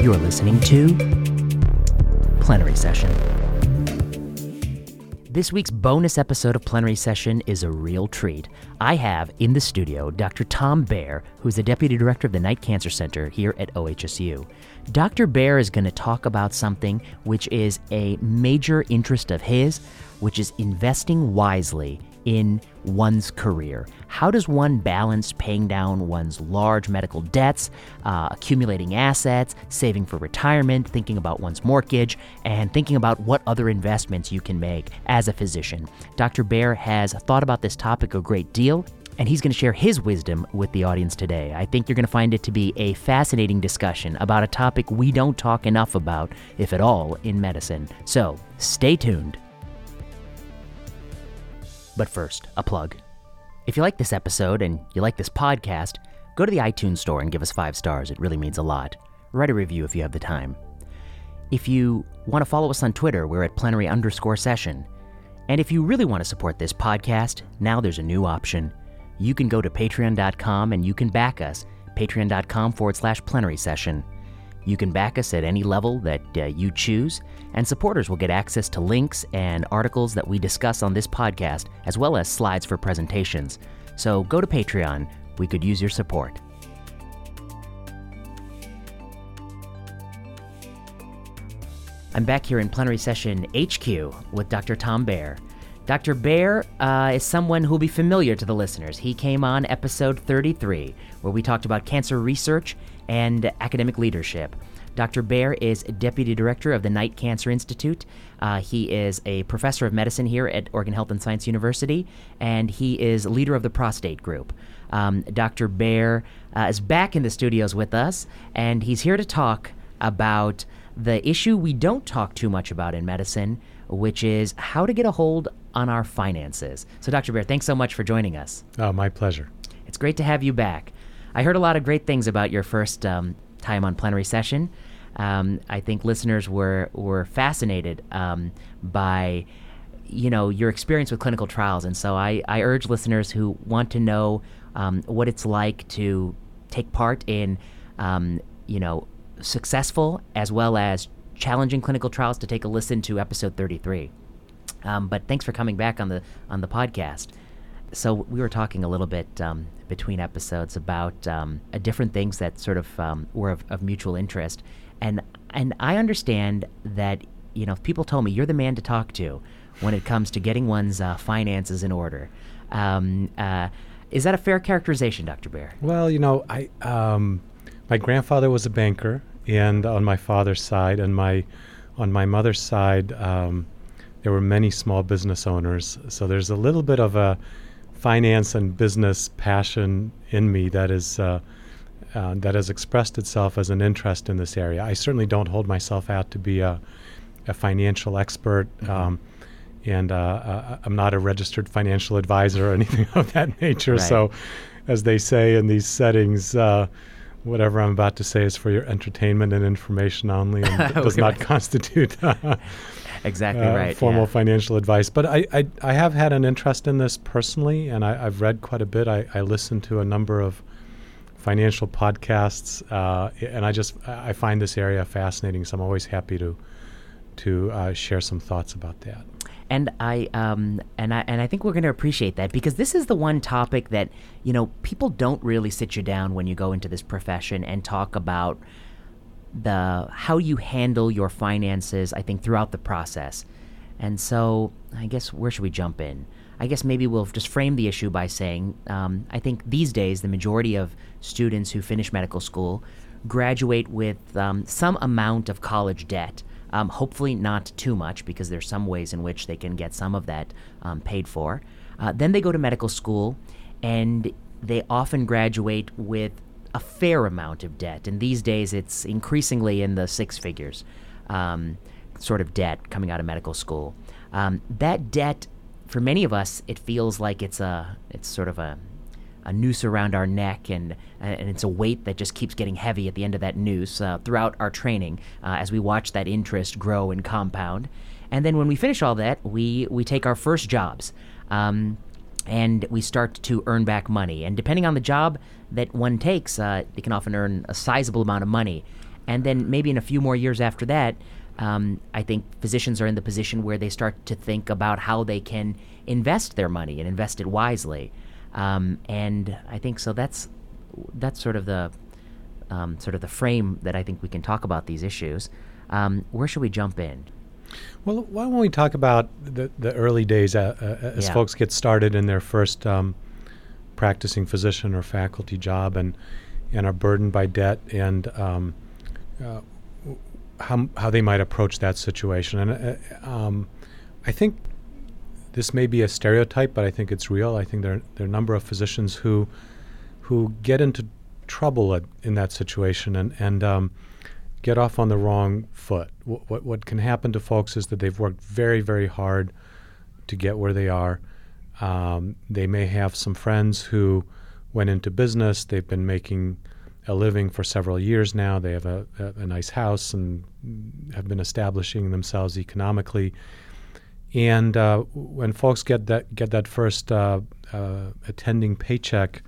You're listening to Plenary Session. This week's bonus episode of Plenary Session is a real treat. I have in the studio Dr. Tom Beer, who's the Deputy Director of the Knight Cancer Center here at OHSU. Dr. Beer is going to talk about something which is a major interest of his, which is investing wisely in one's career. How does one balance paying down one's large medical debts, uh, accumulating assets, saving for retirement, thinking about one's mortgage, and thinking about what other investments you can make as a physician? Dr. Beer has thought about this topic a great deal. And he's going to share his wisdom with the audience today. I think you're going to find it to be a fascinating discussion about a topic we don't talk enough about, if at all, in medicine. So stay tuned. But first, a plug. If you like this episode and you like this podcast, go to the iTunes store and give us five stars. It really means a lot. Write a review if you have the time. If you want to follow us on Twitter, we're at plenary underscore session. And if you really want to support this podcast, now there's a new option. You can go to patreon.com and you can back us, patreon.com forward slash plenary session. You can back us at any level that uh, you choose, and supporters will get access to links and articles that we discuss on this podcast, as well as slides for presentations. So go to Patreon. We could use your support. I'm back here in plenary session HQ with Dr. Tom Beer. Dr. Beer uh, is someone who will be familiar to the listeners. He came on episode 33, where we talked about cancer research and academic leadership. Dr. Beer is Deputy Director of the Knight Cancer Institute. Uh, he is a professor of medicine here at Oregon Health and Science University, and he is leader of the prostate group. Um, Dr. Beer uh, is back in the studios with us, and he's here to talk about the issue we don't talk too much about in medicine, which is how to get a hold on our finances. So, Dr. Beer, thanks so much for joining us. Oh, my pleasure. It's great to have you back. I heard a lot of great things about your first um, time on plenary session. Um, I think listeners were were fascinated um, by you know your experience with clinical trials, and so I, I urge listeners who want to know um, what it's like to take part in um, you know successful as well as challenging clinical trials to take a listen to episode 33. Um, but thanks for coming back on the on the podcast. So we were talking a little bit um, between episodes about um, uh, different things that sort of um, were of, of, mutual interest, and and I understand that you know people told me you're the man to talk to when it comes to getting one's uh, finances in order. Um, uh, is that a fair characterization, Dr. Beer? Well, you know, I um, my grandfather was a banker, and on my father's side, and my on my mother's side, um, there were many small business owners. So there's a little bit of a finance and business passion in me that is uh, uh, that has expressed itself as an interest in this area. I certainly don't hold myself out to be a, a financial expert, mm-hmm. um, and uh, uh I'm not a registered financial advisor or anything of that nature. Right. So, as they say in these settings, uh, whatever I'm about to say is for your entertainment and information only, and does not constitute exactly uh, right. Formal yeah. financial advice. But I, I, I, have had an interest in this personally, and I, have read quite a bit. I, I listen to a number of financial podcasts, uh, and I just I find this area fascinating. So I'm always happy to to uh, share some thoughts about that. And I um, and I and I think we're going to appreciate that because this is the one topic that you know people don't really sit you down when you go into this profession and talk about the how you handle your finances, I think, throughout the process. And so, I guess where should we jump in? I guess maybe we'll just frame the issue by saying um, I think these days the majority of students who finish medical school graduate with um, some amount of college debt. Um, hopefully, not too much, because there's some ways in which they can get some of that um, paid for. Uh, then they go to medical school, and they often graduate with a fair amount of debt. And these days, it's increasingly in the six figures, um, sort of debt coming out of medical school. Um, that debt, for many of us, it feels like it's a it's sort of a a noose around our neck, and and it's a weight that just keeps getting heavy at the end of that noose uh, throughout our training uh, as we watch that interest grow and compound. And then when we finish all that, we we take our first jobs. Um, and we start to earn back money. And depending on the job that one takes, uh, they can often earn a sizable amount of money. And then maybe in a few more years after that, um, I think physicians are in the position where they start to think about how they can invest their money and invest it wisely. Um, and I think so. That's that's sort of the um, sort of the frame that I think we can talk about these issues. Um, where should we jump in? Well, why don't we talk about the, the early days uh, uh, as Yeah. folks get started in their first um, practicing physician or faculty job and and are burdened by debt and um, uh, how how they might approach that situation. And uh, um, I think this may be a stereotype, but I think it's real. I think there there are a number of physicians who who get into trouble at, in that situation and and um, get off on the wrong foot. What, what what can happen to folks is that they've worked very very hard to get where they are. Um, they may have some friends who went into business. They've been making a living for several years now. They have a, a, a nice house and have been establishing themselves economically. And uh, when folks get that get that first uh, uh, attending paycheck,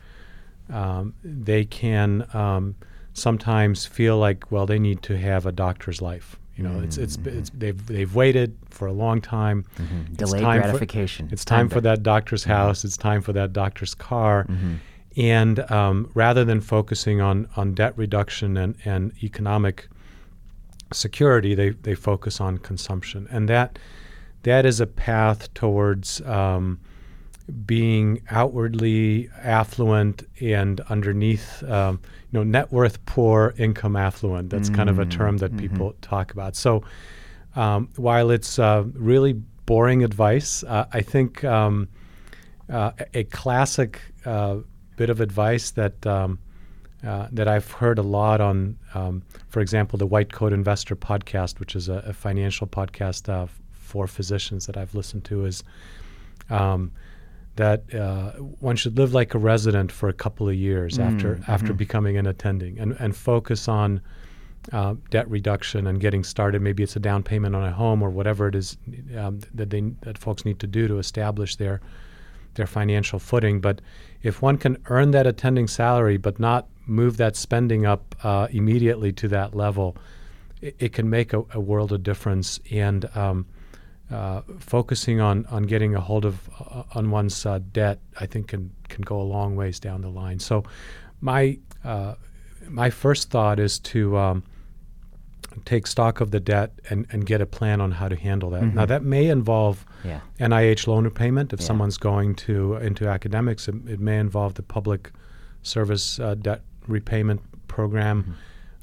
um, they can um, sometimes feel like, well, they need to have a doctor's life. You know, it's, it's it's they've they've waited for a long time. Mm-hmm. Delayed time for- gratification. it's time for that doctor's house. It's time for that doctor's car. And um, rather than focusing on, on debt reduction and, and economic security, they, they focus on consumption. And that that is a path towards um, being outwardly affluent and underneath, um, know, net worth poor, income affluent. That's kind of a term that people talk about. So um, while it's uh, really boring advice, uh, I think um, uh, a classic uh, bit of advice that um, uh, that I've heard a lot on, um, for example, the White Coat Investor podcast, which is a, a financial podcast uh, for physicians that I've listened to, is um, that uh, one should live like a resident for a couple of years after after becoming an attending, and and focus on uh, debt reduction and getting started. Maybe it's a down payment on a home or whatever it is um, that they that folks need to do to establish their their financial footing. But if one can earn that attending salary but not move that spending up uh, immediately to that level, it, it can make a, a world of difference. And um, uh, focusing on, on getting a hold of uh, on one's uh, debt, I think can can go a long ways down the line. So, my uh, my first thought is to um, take stock of the debt and, and get a plan on how to handle that. Now that may involve Yeah. NIH loan repayment if Yeah. someone's going to into academics. It, it may involve the public service uh, debt repayment program,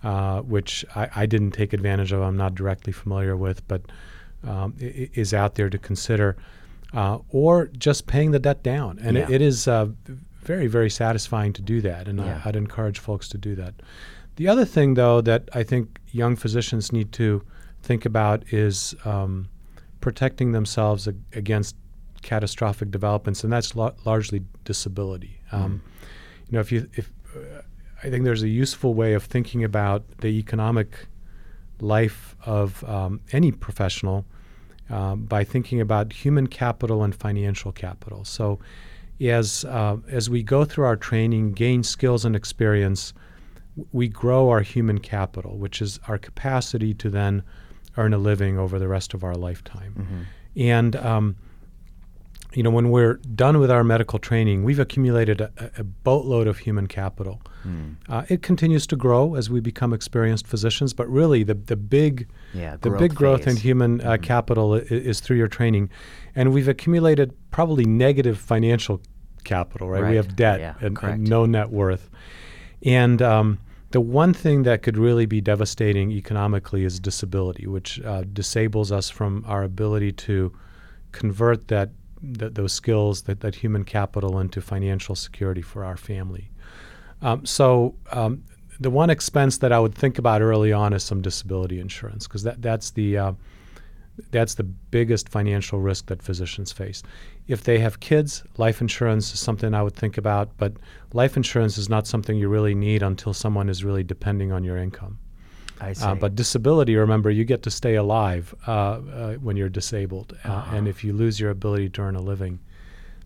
uh, which I, I didn't take advantage of. I'm not directly familiar with, but um, is out there to consider, uh, or just paying the debt down. And it, it is uh, very very satisfying to do that, and Yeah. I, I'd encourage folks to do that. The other thing, though, that I think young physicians need to think about is um, protecting themselves ag- against catastrophic developments, and that's la- largely disability. Um, you know, if you, if uh, I think there's a useful way of thinking about the economic life of um, any professional um, by thinking about human capital and financial capital. So, as uh, as we go through our training, gain skills and experience, we grow our human capital, which is our capacity to then earn a living over the rest of our lifetime. And um, you know, when we're done with our medical training, we've accumulated a, a boatload of human capital. Uh, it continues to grow as we become experienced physicians, but really the the big Yeah, the growth big growth in human uh, capital i- is through your training, and we've accumulated probably negative financial capital. Right, Right. we have debt Yeah, and, and no net worth, and um, the one thing that could really be devastating economically is disability, which uh, disables us from our ability to convert that, that those skills, that, that human capital, into financial security for our family. Um, so um, the one expense that I would think about early on is some disability insurance because that, that's the uh, that's the biggest financial risk that physicians face. If they have kids, life insurance is something I would think about, but life insurance is not something you really need until someone is really depending on your income. I see. Uh, but disability, remember, you get to stay alive uh, uh, when you're disabled. Uh, And if you lose your ability to earn a living,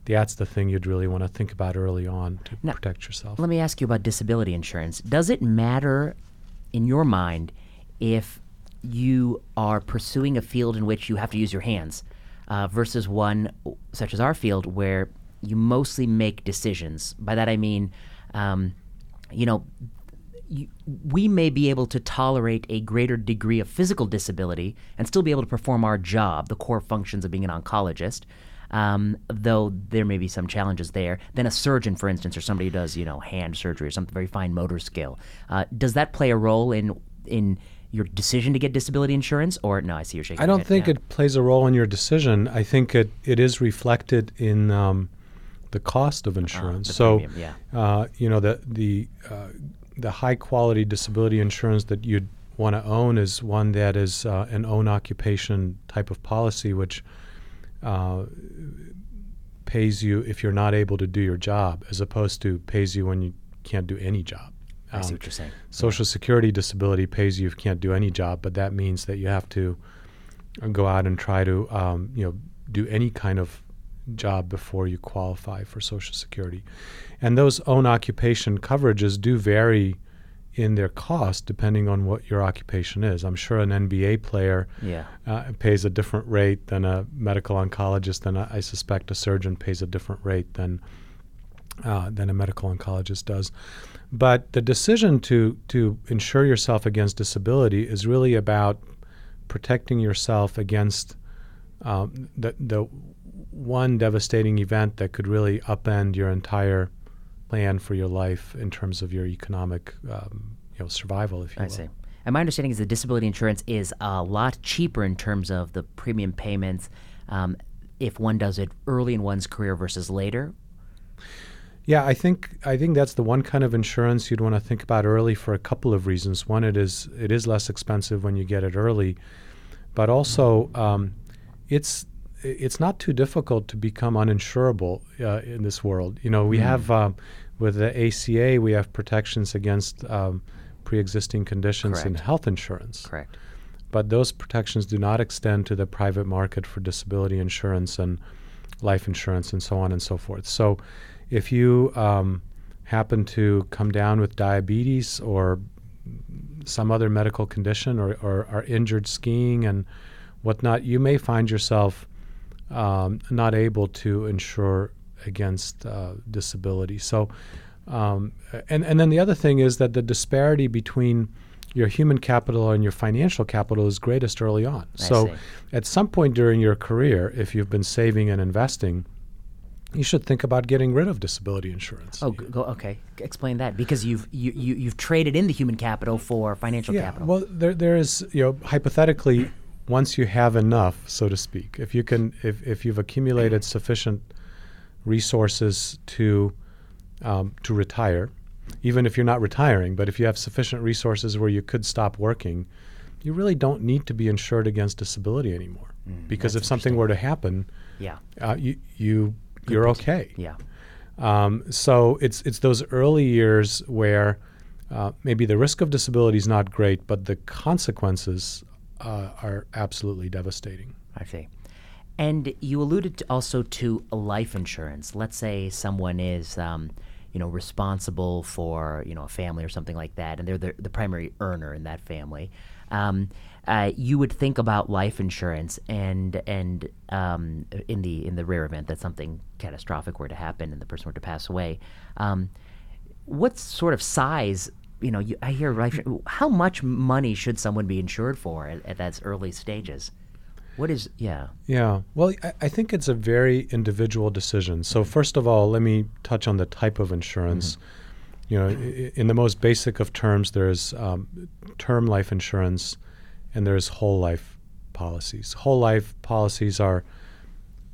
that's the thing you'd really want to think about early on to Now, protect yourself. Let me ask you about disability insurance. Does it matter in your mind, if you are pursuing a field in which you have to use your hands uh, versus one such as our field where you mostly make decisions. By that I mean, um, you know, you, we may be able to tolerate a greater degree of physical disability and still be able to perform our job, the core functions of being an oncologist. Um, though there may be some challenges there, than a surgeon, for instance, or somebody who does, you know, hand surgery or something very fine motor skill. Uh, does that play a role in in your decision to get disability insurance, or no? I see you're shaking. I don't think it plays a role in your decision. I think it, it is reflected in um, the cost of insurance. Ah, the so, premium, yeah. uh, you know, the the uh, the high quality disability insurance that you'd want to own is one that is uh, an own occupation type of policy, which uh, pays you if you're not able to do your job, as opposed to pays you when you can't do any job. I see Um, what you're saying. Social Security disability pays you if you can't do any job, but that means that you have to go out and try to, um, you know, do any kind of job before you qualify for Social Security. And those own occupation coverages do vary in their cost depending on what your occupation is. I'm sure an NBA player Yeah. uh, pays a different rate than a medical oncologist, and I, I suspect a surgeon pays a different rate than uh, than a medical oncologist does. But the decision to to insure yourself against disability is really about protecting yourself against um, the the one devastating event that could really upend your entire plan for your life in terms of your economic um, you know survival, if you I will. see. And my understanding is that disability insurance is a lot cheaper in terms of the premium payments um, if one does it early in one's career versus later. Yeah, I think I think that's the one kind of insurance you'd want to think about early for a couple of reasons. One, it is it is less expensive when you get it early, but also um, it's it's not too difficult to become uninsurable uh, in this world. You know, we have um, with the ACA we have protections against um, pre-existing conditions in health insurance Correct. but those protections do not extend to the private market for disability insurance and life insurance and so on and so forth. So, if you um, happen to come down with diabetes or some other medical condition or, or are injured skiing and whatnot, you may find yourself um, not able to insure against uh, disability. So, um, and and then the other thing is that the disparity between your human capital and your financial capital is greatest early on. I so, see. at some point during your career, if you've been saving and investing, you should think about getting rid of disability insurance. Oh, go, okay. Explain that because you've you, you you've traded in the human capital for financial yeah. capital. Well, there there is you know hypothetically, once you have enough, so to speak, if you can if if you've accumulated sufficient resources to um, to retire, even if you're not retiring, but if you have sufficient resources where you could stop working, you really don't need to be insured against disability anymore. because Mm, that's if something were to happen, yeah. uh, you you you're okay. Yeah. Um, so it's it's those early years where uh, maybe the risk of disability is not great, but the consequences uh, are absolutely devastating. I see. And you alluded to also to life insurance. Let's say someone is, um, you know, responsible for you know a family or something like that, and they're the, the primary earner in that family. Um, uh, you would think about life insurance, and and um, in the in the rare event that something catastrophic were to happen and the person were to pass away, um, what sort of size? You know, you, I hear life. How much money should someone be insured for at, at that early stages? What is yeah? Yeah. Well, I, I think it's a very individual decision. So first of all, let me touch on the type of insurance. You know, i- in the most basic of terms, there's um, term life insurance, and there's whole life policies. Whole life policies are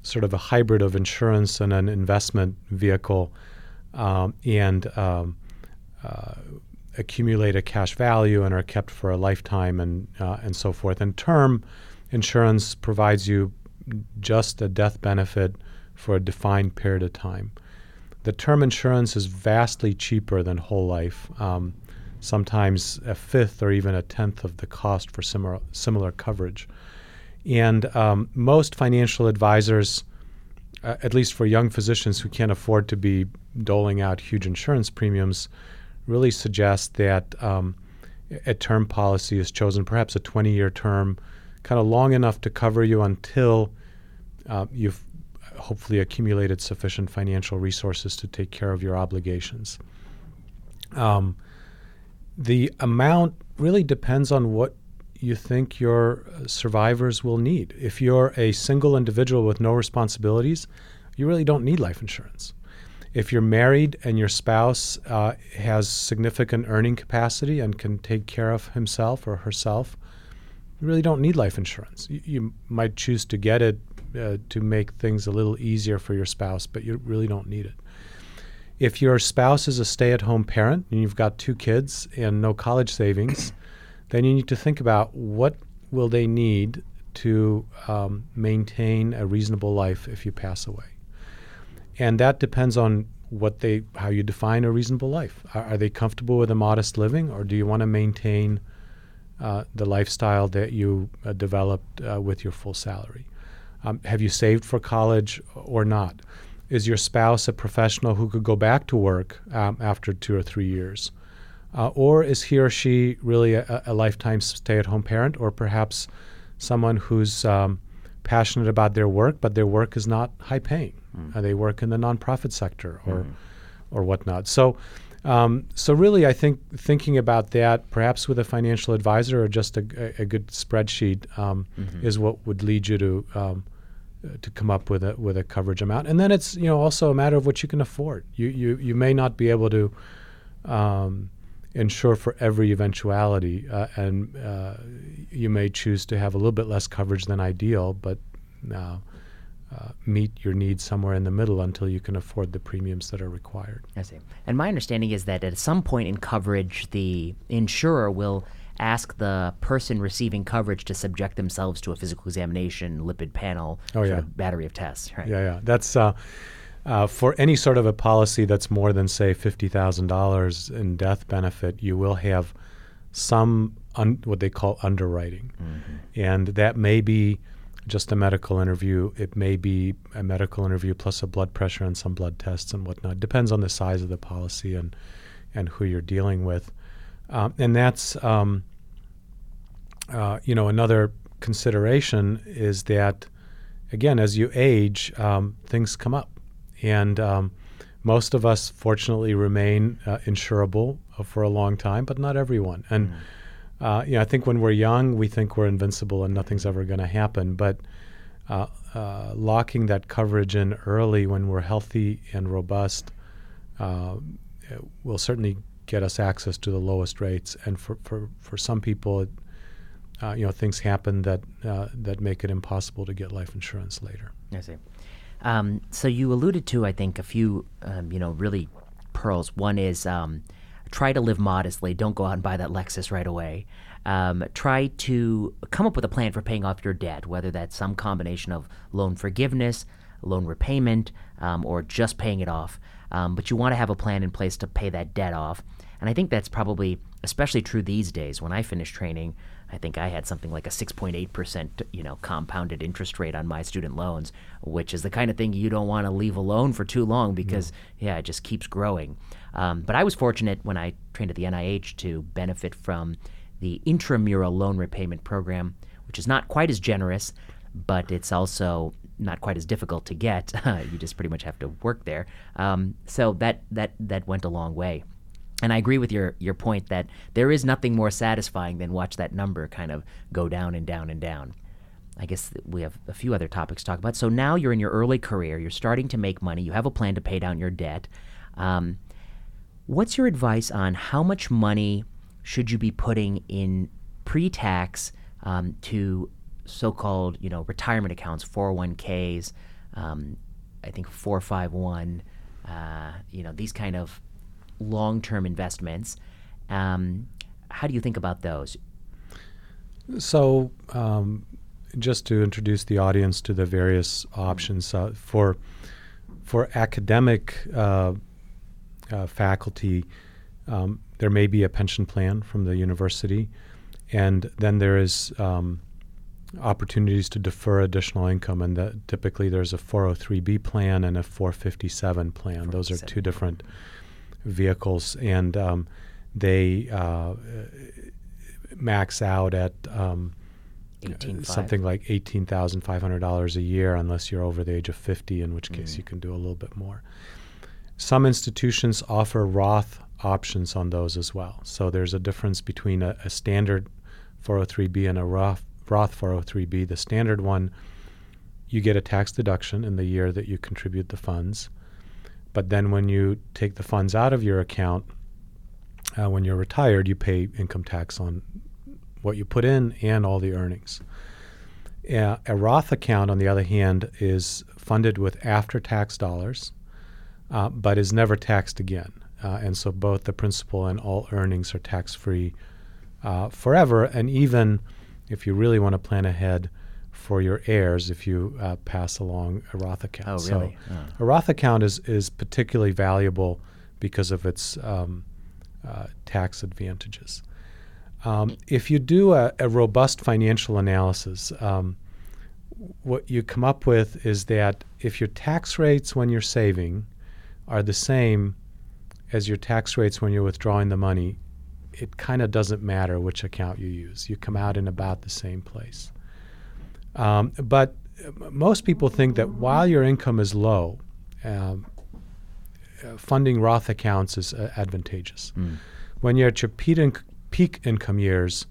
sort of a hybrid of insurance and an investment vehicle, um, and um, uh, accumulate a cash value and are kept for a lifetime and uh, and so forth. And term insurance provides you just a death benefit for a defined period of time. The term insurance is vastly cheaper than whole life, um, sometimes a fifth or even a tenth of the cost for similar similar coverage. And um, most financial advisors, uh, at least for young physicians who can't afford to be doling out huge insurance premiums, really suggest that um, a term policy is chosen, perhaps a 20 year term, kind of long enough to cover you until uh, you've hopefully accumulated sufficient financial resources to take care of your obligations. Um, the amount really depends on what you think your survivors will need. If you're a single individual with no responsibilities, you really don't need life insurance. If you're married and your spouse uh, has significant earning capacity and can take care of himself or herself, you really don't need life insurance. You, you might choose to get it uh, to make things a little easier for your spouse, but you really don't need it. If your spouse is a stay at home parent and you've got two kids and no college savings, then you need to think about what will they need to um, maintain a reasonable life if you pass away. And that depends on what they how you define a reasonable life. Are, are they comfortable with a modest living or do you want to maintain uh, the lifestyle that you uh, developed uh, with your full salary? Um, have you saved for college or not? Is your spouse a professional who could go back to work um, after two or three years? Uh, or is he or she really a, a lifetime stay at home parent, or perhaps someone who's um, passionate about their work, but their work is not high paying? Mm. Uh, they work in the nonprofit sector or, mm. or whatnot. So, um, so really, I think thinking about that, perhaps with a financial advisor or just a, a, a good spreadsheet, um, mm-hmm. is what would lead you to um, to come up with a with a coverage amount. And then it's you know also a matter of what you can afford. You you you may not be able to um, insure for every eventuality, uh, and uh, you may choose to have a little bit less coverage than ideal, but uh, uh, meet your needs somewhere in the middle until you can afford the premiums that are required. I see. And my understanding is that at some point in coverage, the insurer will ask the person receiving coverage to subject themselves to a physical examination, lipid panel, oh, yeah. battery of tests. Right? Yeah, yeah. That's uh, uh, for any sort of a policy that's more than say fifty thousand dollars in death benefit. You will have some un- what they call underwriting, mm-hmm. and that may be just a medical interview. It may be a medical interview plus a blood pressure and some blood tests and whatnot. Depends on the size of the policy and and who you're dealing with. Um, and that's um, uh, you know another consideration is that again as you age um, things come up and um, most of us fortunately remain uh, insurable uh, for a long time but not everyone and mm uh, you know, I think when we're young, we think we're invincible and nothing's ever going to happen. But uh, uh, locking that coverage in early when we're healthy and robust uh, will certainly get us access to the lowest rates. And for, for, for some people, it, uh, you know, things happen that uh, that make it impossible to get life insurance later. I see. Um, so you alluded to, I think, a few, um, you know, really pearls. One is um, try to live modestly. Don't go out and buy that Lexus right away. Um, try to come up with a plan for paying off your debt, whether that's some combination of loan forgiveness, loan repayment, um, or just paying it off. Um, but you want to have a plan in place to pay that debt off. And I think that's probably especially true these days. When I finished training, I think I had something like a 6.8%, you know, compounded interest rate on my student loans, which is the kind of thing you don't want to leave alone for too long because, no. yeah, it just keeps growing. Um, but I was fortunate when I trained at the NIH to benefit from the intramural loan repayment program, which is not quite as generous, but it's also not quite as difficult to get. you just pretty much have to work there. Um, so that that that went a long way. And I agree with your your point that there is nothing more satisfying than watch that number kind of go down and down and down. I guess we have a few other topics to talk about. So now you're in your early career, you're starting to make money, you have a plan to pay down your debt. Um, what's your advice on how much money should you be putting in pre-tax um, to so-called you know retirement accounts, 401ks, um, I think 451, uh, you know these kind of long-term investments. Um, how do you think about those? So, um, just to introduce the audience to the various options uh, for for academic uh, uh faculty. Um, there may be a pension plan from the university, and then there is um, opportunities to defer additional income, and the, typically there's a 403b plan and a 457 plan. Those are two different vehicles, and um, they uh, max out at um, 18 something like $18,500 a year unless you're over the age of 50, in which case Mm. you can do a little bit more. Some institutions offer Roth options on those as well. So there's a difference between a, a standard 403b and a Roth, Roth 403b. The standard one, you get a tax deduction in the year that you contribute the funds. But then when you take the funds out of your account, uh, when you're retired, you pay income tax on what you put in and all the earnings. Uh, a Roth account, on the other hand, is funded with after tax dollars, uh, but is never taxed again. Uh, and so both the principal and all earnings are tax free uh, forever. And even if you really want to plan ahead for your heirs, if you uh, pass along a Roth account. Oh, So really? Oh. a Roth account is, is particularly valuable because of its um, uh, tax advantages. Um, if you do a, a robust financial analysis, um, what you come up with is that if your tax rates when you're saving are the same as your tax rates when you're withdrawing the money, it kind of doesn't matter which account you use. You come out in about the same place. Um, but uh, most people think that while your income is low, um, uh, funding Roth accounts is uh, advantageous. Mm. When you're at your peak, inc- peak income years,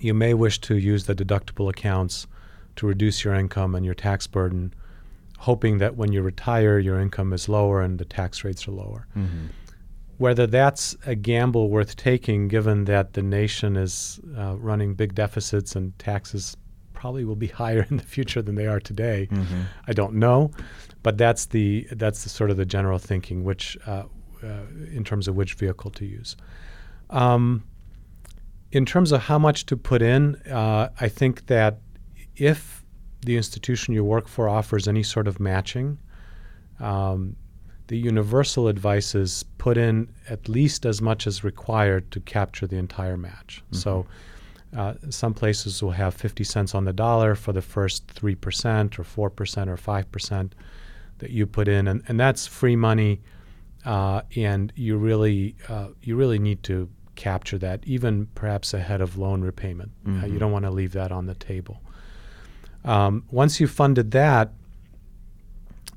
you may wish to use the deductible accounts to reduce your income and your tax burden, hoping that when you retire, your income is lower and the tax rates are lower. Mm-hmm. Whether that's a gamble worth taking, given that the nation is uh, running big deficits and taxes probably will be higher in the future than they are today, Mm-hmm. I don't know, but that's the that's the sort of the general thinking, which uh, uh, in terms of which vehicle to use. Um, in terms of how much to put in, uh, I think that if the institution you work for offers any sort of matching, um, the universal advice is put in at least as much as required to capture the entire match. So. Uh, some places will have 50 cents on the dollar for the first 3% or 4% or 5% that you put in. And, and that's free money. Uh, and you really, uh, you really need to capture that, even perhaps ahead of loan repayment. Uh, you Mhm. don't want to leave that on the table. Um, once you've funded that,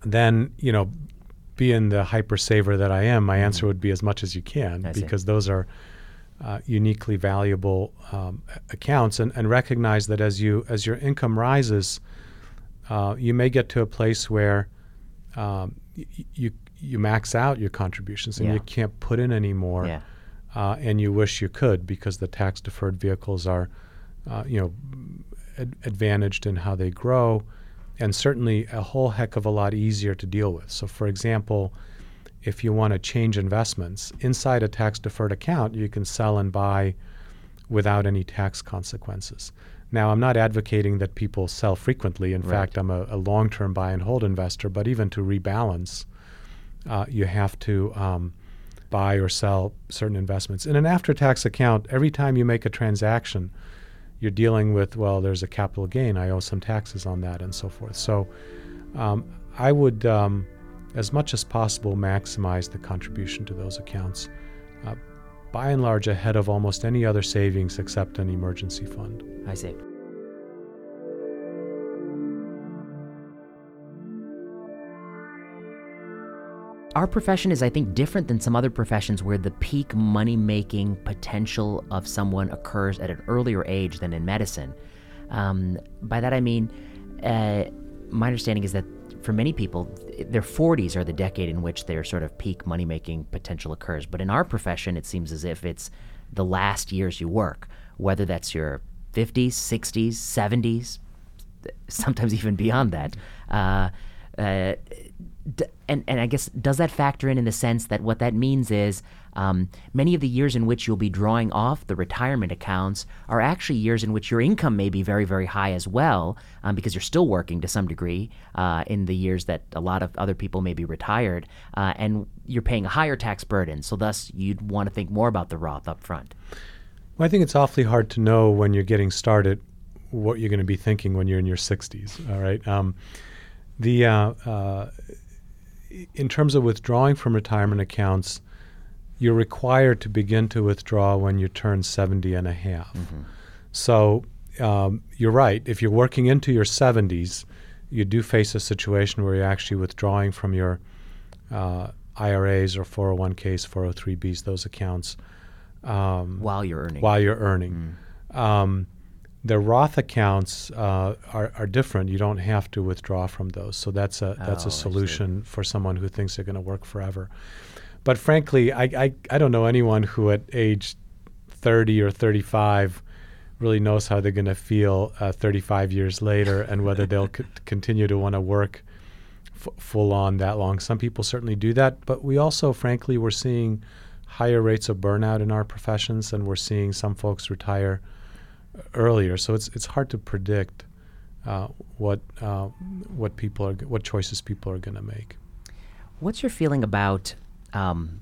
then, you know, being the hyper saver that I am, my answer would be as much as you can I see. because those are uh, uniquely valuable um, accounts and, and recognize that as you as your income rises, uh, you may get to a place where um, y- you you max out your contributions and Yeah. you can't put in any more, Yeah. uh, and you wish you could because the tax deferred vehicles are, uh, you know, ad- advantaged in how they grow, and certainly a whole heck of a lot easier to deal with. So, for example, if you want to change investments inside a tax deferred account, you can sell and buy without any tax consequences. Now, I'm not advocating that people sell frequently. In Right. fact, I'm a, a long term buy and hold investor, but even to rebalance, uh, you have to um, buy or sell certain investments. In an after tax account, every time you make a transaction, you're dealing with, well, there's a capital gain, I owe some taxes on that, and so forth. So um, I would, um, as much as possible, maximize the contribution to those accounts. Uh, by and large, ahead of almost any other savings except an emergency fund. I see. Our profession is, I think, different than some other professions where the peak money making potential of someone occurs at an earlier age than in medicine. Um, by that I mean, uh, my understanding is that for many people, their 40s are the decade in which their sort of peak money making potential occurs. But in our profession, it seems as if it's the last years you work, whether that's your 50s, 60s, 70s, sometimes even beyond that. Uh, uh, d- and, and I guess, does that factor in in the sense that what that means is um, many of the years in which you'll be drawing off the retirement accounts are actually years in which your income may be very, very high as well, um, because you're still working to some degree uh, in the years that a lot of other people may be retired, uh, and you're paying a higher tax burden. So, thus, you'd want to think more about the Roth up front. Well, I think it's awfully hard to know when you're getting started what you're going to be thinking when you're in your 60s. All right. Um, the uh, uh, in terms of withdrawing from retirement accounts, you're required to begin to withdraw when you turn 70 and a half. So um, you're right. If you're working into your 70s, you do face a situation where you're actually withdrawing from your uh, IRAs or 401ks, 403bs, those accounts um, while you're earning. while you're earning. Um, the Roth accounts uh, are, are different. You don't have to withdraw from those. So that's a that's Oh, a solution for someone who thinks they're going to work forever. But frankly, I, I I don't know anyone who at age 30 or 35 really knows how they're going to feel uh, 35 years later and whether they'll c- continue to want to work f- full on that long. Some people certainly do that, but we also, frankly, we're seeing higher rates of burnout in our professions, and we're seeing some folks retire earlier. So it's it's hard to predict uh, what uh, what people are what choices people are going to make. What's your feeling about um,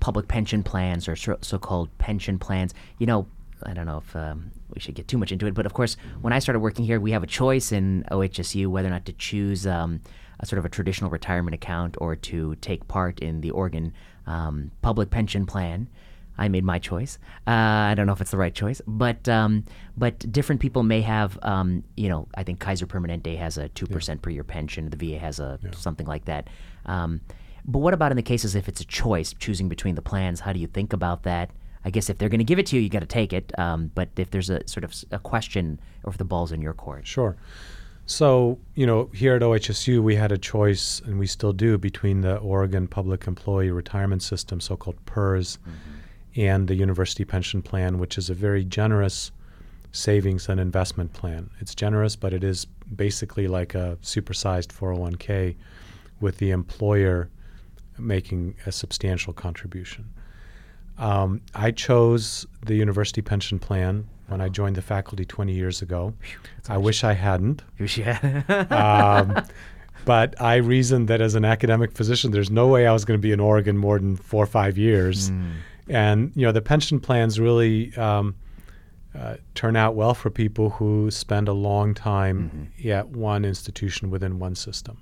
public pension plans or so- so-called pension plans? You know, I don't know if um, we should get too much into it, but of course, when I started working here, we have a choice in OHSU whether or not to choose um, a sort of a traditional retirement account or to take part in the Oregon um, public pension plan. I made my choice. Uh, I don't know if it's the right choice, but um, but different people may have. Um, you know, I think Kaiser Permanente has a two percent per year pension. The VA has a something like that. Um, but what about in the cases if it's a choice, choosing between the plans? How do you think about that? I guess if they're going to give it to you, you got to take it. Um, but if there's a sort of a question, or if the ball's in your court, Sure. So, you know, here at OHSU, we had a choice, and we still do, between the Oregon Public Employee Retirement System, so called PERS, and the University Pension Plan, which is a very generous savings and investment plan. It's generous, but it is basically like a supersized 401k with the employer making a substantial contribution. Um, I chose the university pension plan when I joined the faculty 20 years ago. I wish I hadn't. Wish you Um, but I reasoned that as an academic physician, there's no way I was going to be in Oregon more than four or five years. And, you know, the pension plans really um, uh, turn out well for people who spend a long time at one institution within one system.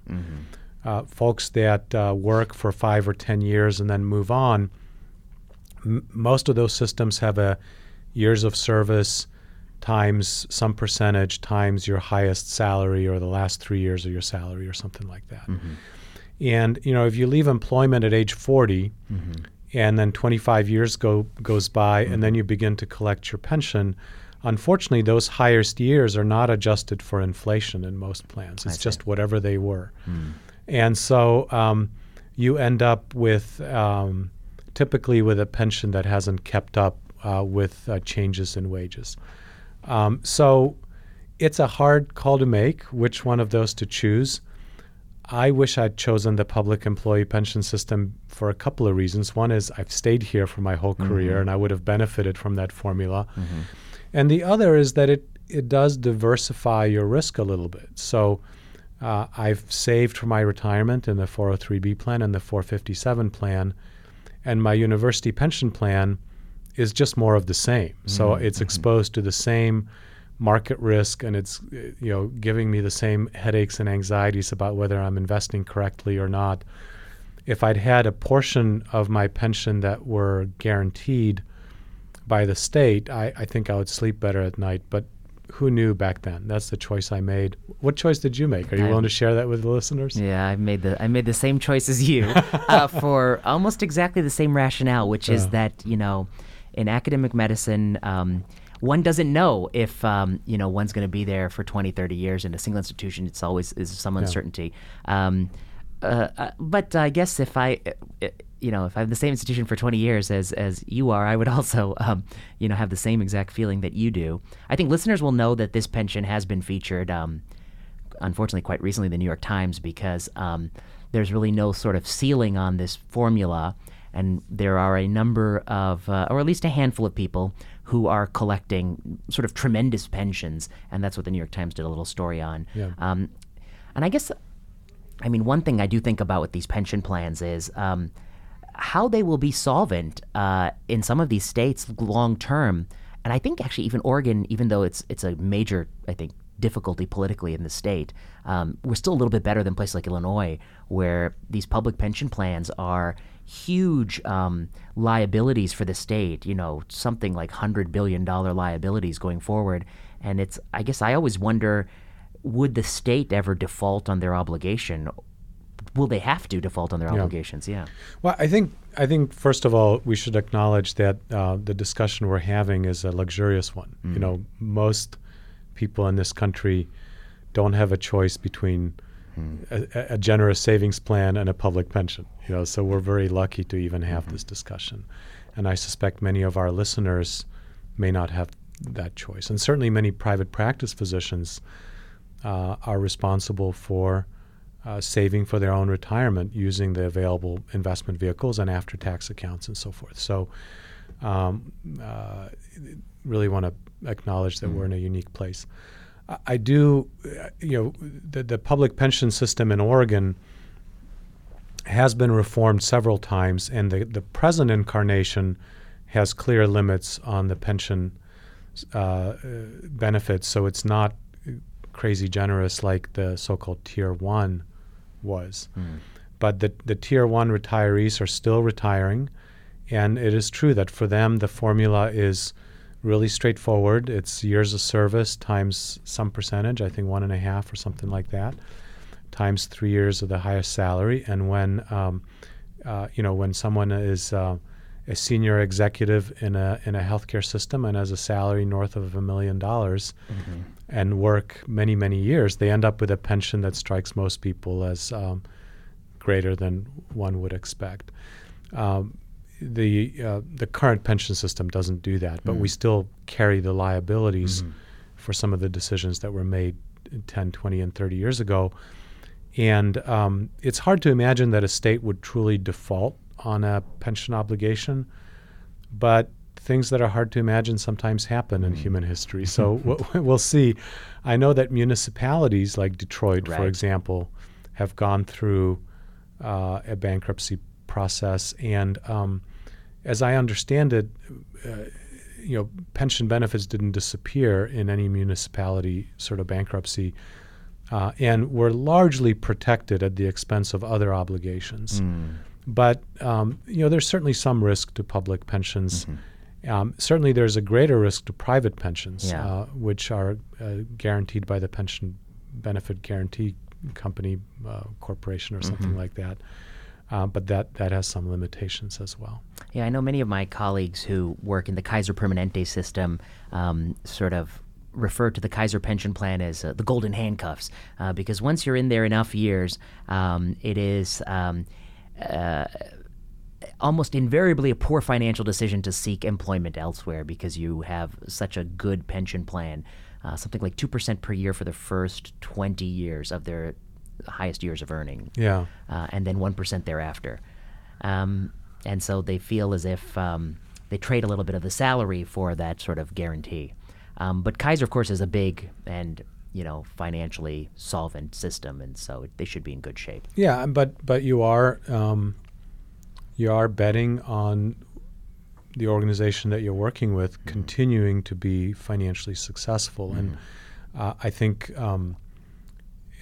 Uh, folks that uh, work for five or 10 years and then move on, m- most of those systems have a years of service times some percentage times your highest salary or the last three years of your salary or something like that. And you know, if you leave employment at age 40 and then 25 years go goes by and then you begin to collect your pension, unfortunately those highest years are not adjusted for inflation in most plans. It's just whatever they were. And so um, you end up with um, typically with a pension that hasn't kept up uh, with uh, changes in wages. Um, so it's a hard call to make which one of those to choose. I wish I'd chosen the public employee pension system for a couple of reasons. One is I've stayed here for my whole career mm-hmm. and I would have benefited from that formula. Mm-hmm. And the other is that it, it does diversify your risk a little bit. So uh, I've saved for my retirement in the 403b plan and the 457 plan, and my university pension plan is just more of the same. So mm-hmm. it's exposed to the same market risk, and it's uh, you know giving me the same headaches and anxieties about whether I'm investing correctly or not. If I'd had a portion of my pension that were guaranteed by the state, I, I think I would sleep better at night. But who knew back then? That's the choice I made. What choice did you make? Are you I'm- willing to share that with the listeners? Yeah, I made the I made the same choice as you uh, for almost exactly the same rationale, which is Yeah. that you know, in academic medicine, um, one doesn't know if um, you know one's going to be there for 20, 30 years in a single institution. It's always is some uncertainty. Um, uh, uh, but I guess if I, uh, uh, you know, if I have the same institution for 20 years as as you are, I would also, um, you know, have the same exact feeling that you do. I think listeners will know that this pension has been featured. Um, unfortunately quite recently in the New York Times because um, there's really no sort of ceiling on this formula, and there are a number of, uh, or at least a handful of people who are collecting sort of tremendous pensions, and that's what the New York Times did a little story on. Yeah. Um, and I guess, I mean, one thing I do think about with these pension plans is. Um, how they will be solvent uh, in some of these states long term. And I think actually even Oregon, even though it's it's a major I think difficulty politically in the state, um, we're still a little bit better than places like Illinois, where these public pension plans are huge um, liabilities for the state. You know, something like hundred billion dollar liabilities going forward. And it's, I guess, I always wonder, would the state ever default on their obligation? Will they have to default on their Yeah. obligations? Yeah. Well, I think I think first of all we should acknowledge that uh, the discussion we're having is a luxurious one. You know, most people in this country don't have a choice between a, a- a generous savings plan and a public pension. You know, so we're very lucky to even have this discussion, and I suspect many of our listeners may not have that choice, and certainly many private practice physicians uh, are responsible for uh, saving for their own retirement using the available investment vehicles and after tax accounts and so forth. So, um, uh, really want to acknowledge that we're in a unique place. I, do, uh, you know, the, the public pension system in Oregon has been reformed several times, and the, the present incarnation has clear limits on the pension uh, benefits, so it's not crazy generous like the so-called tier one was. But the, the tier one retirees are still retiring, and it is true that for them the formula is really straightforward. It's years of service times some percentage, I think one and a half or something like that, times three years of the highest salary. And when um, uh, you know when someone is uh, a senior executive in a in a healthcare system and has a salary north of a million dollars and work many many years, they end up with a pension that strikes most people as um, greater than one would expect. Um, the uh, the current pension system doesn't do that, but we still carry the liabilities for some of the decisions that were made 10, 20, and 30 years ago. And um, it's hard to imagine that a state would truly default on a pension obligation, but things that are hard to imagine sometimes happen in human history. So we'll, we'll see. I know that municipalities like Detroit, for example, have gone through uh, a bankruptcy process, and um, as I understand it, uh, you know, pension benefits didn't disappear in any municipality sort of bankruptcy, uh, and were largely protected at the expense of other obligations. But um, you know, there's certainly some risk to public pensions. Um, certainly, there's a greater risk to private pensions, Yeah. uh, which are uh, guaranteed by the pension benefit guarantee company, uh, corporation, or something like that. Uh, but that that has some limitations as well. Yeah, I know many of my colleagues who work in the Kaiser Permanente system um, sort of refer to the Kaiser pension plan as uh, the golden handcuffs uh, because once you're in there enough years, um, it is. Um, uh, almost invariably a poor financial decision to seek employment elsewhere because you have such a good pension plan. Uh, something like 2% per year for the first 20 years of their highest years of earning Yeah. uh, and then 1% thereafter. Um, and so they feel as if um, they trade a little bit of the salary for that sort of guarantee. Um, but Kaiser, of course, is a big and you know financially solvent system, and so they should be in good shape. Yeah, but but you are um, you are betting on the organization that you're working with continuing to be financially successful, and uh, I think um,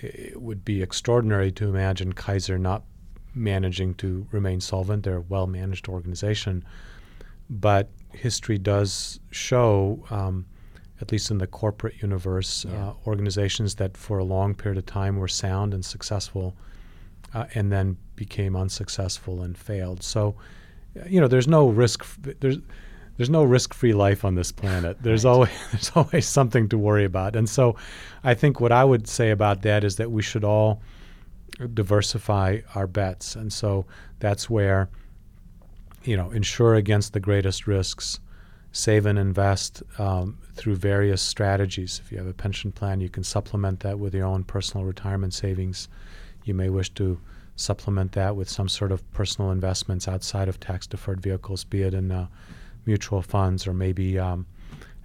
it would be extraordinary to imagine Kaiser not managing to remain solvent. They're a well-managed organization, but history does show. Um, at least in the corporate universe, Yeah. uh, organizations that for a long period of time were sound and successful uh, and then became unsuccessful and failed. So, uh, you know, there's no risk. F- there's there's no risk-free life on this planet. There's always there's always something to worry about. And so, I think what I would say about that is that we should all diversify our bets. And so that's where, you know, insure against the greatest risks, save and invest um, through various strategies. If you have a pension plan, you can supplement that with your own personal retirement savings. You may wish to supplement that with some sort of personal investments outside of tax deferred vehicles, be it in uh, mutual funds or maybe um,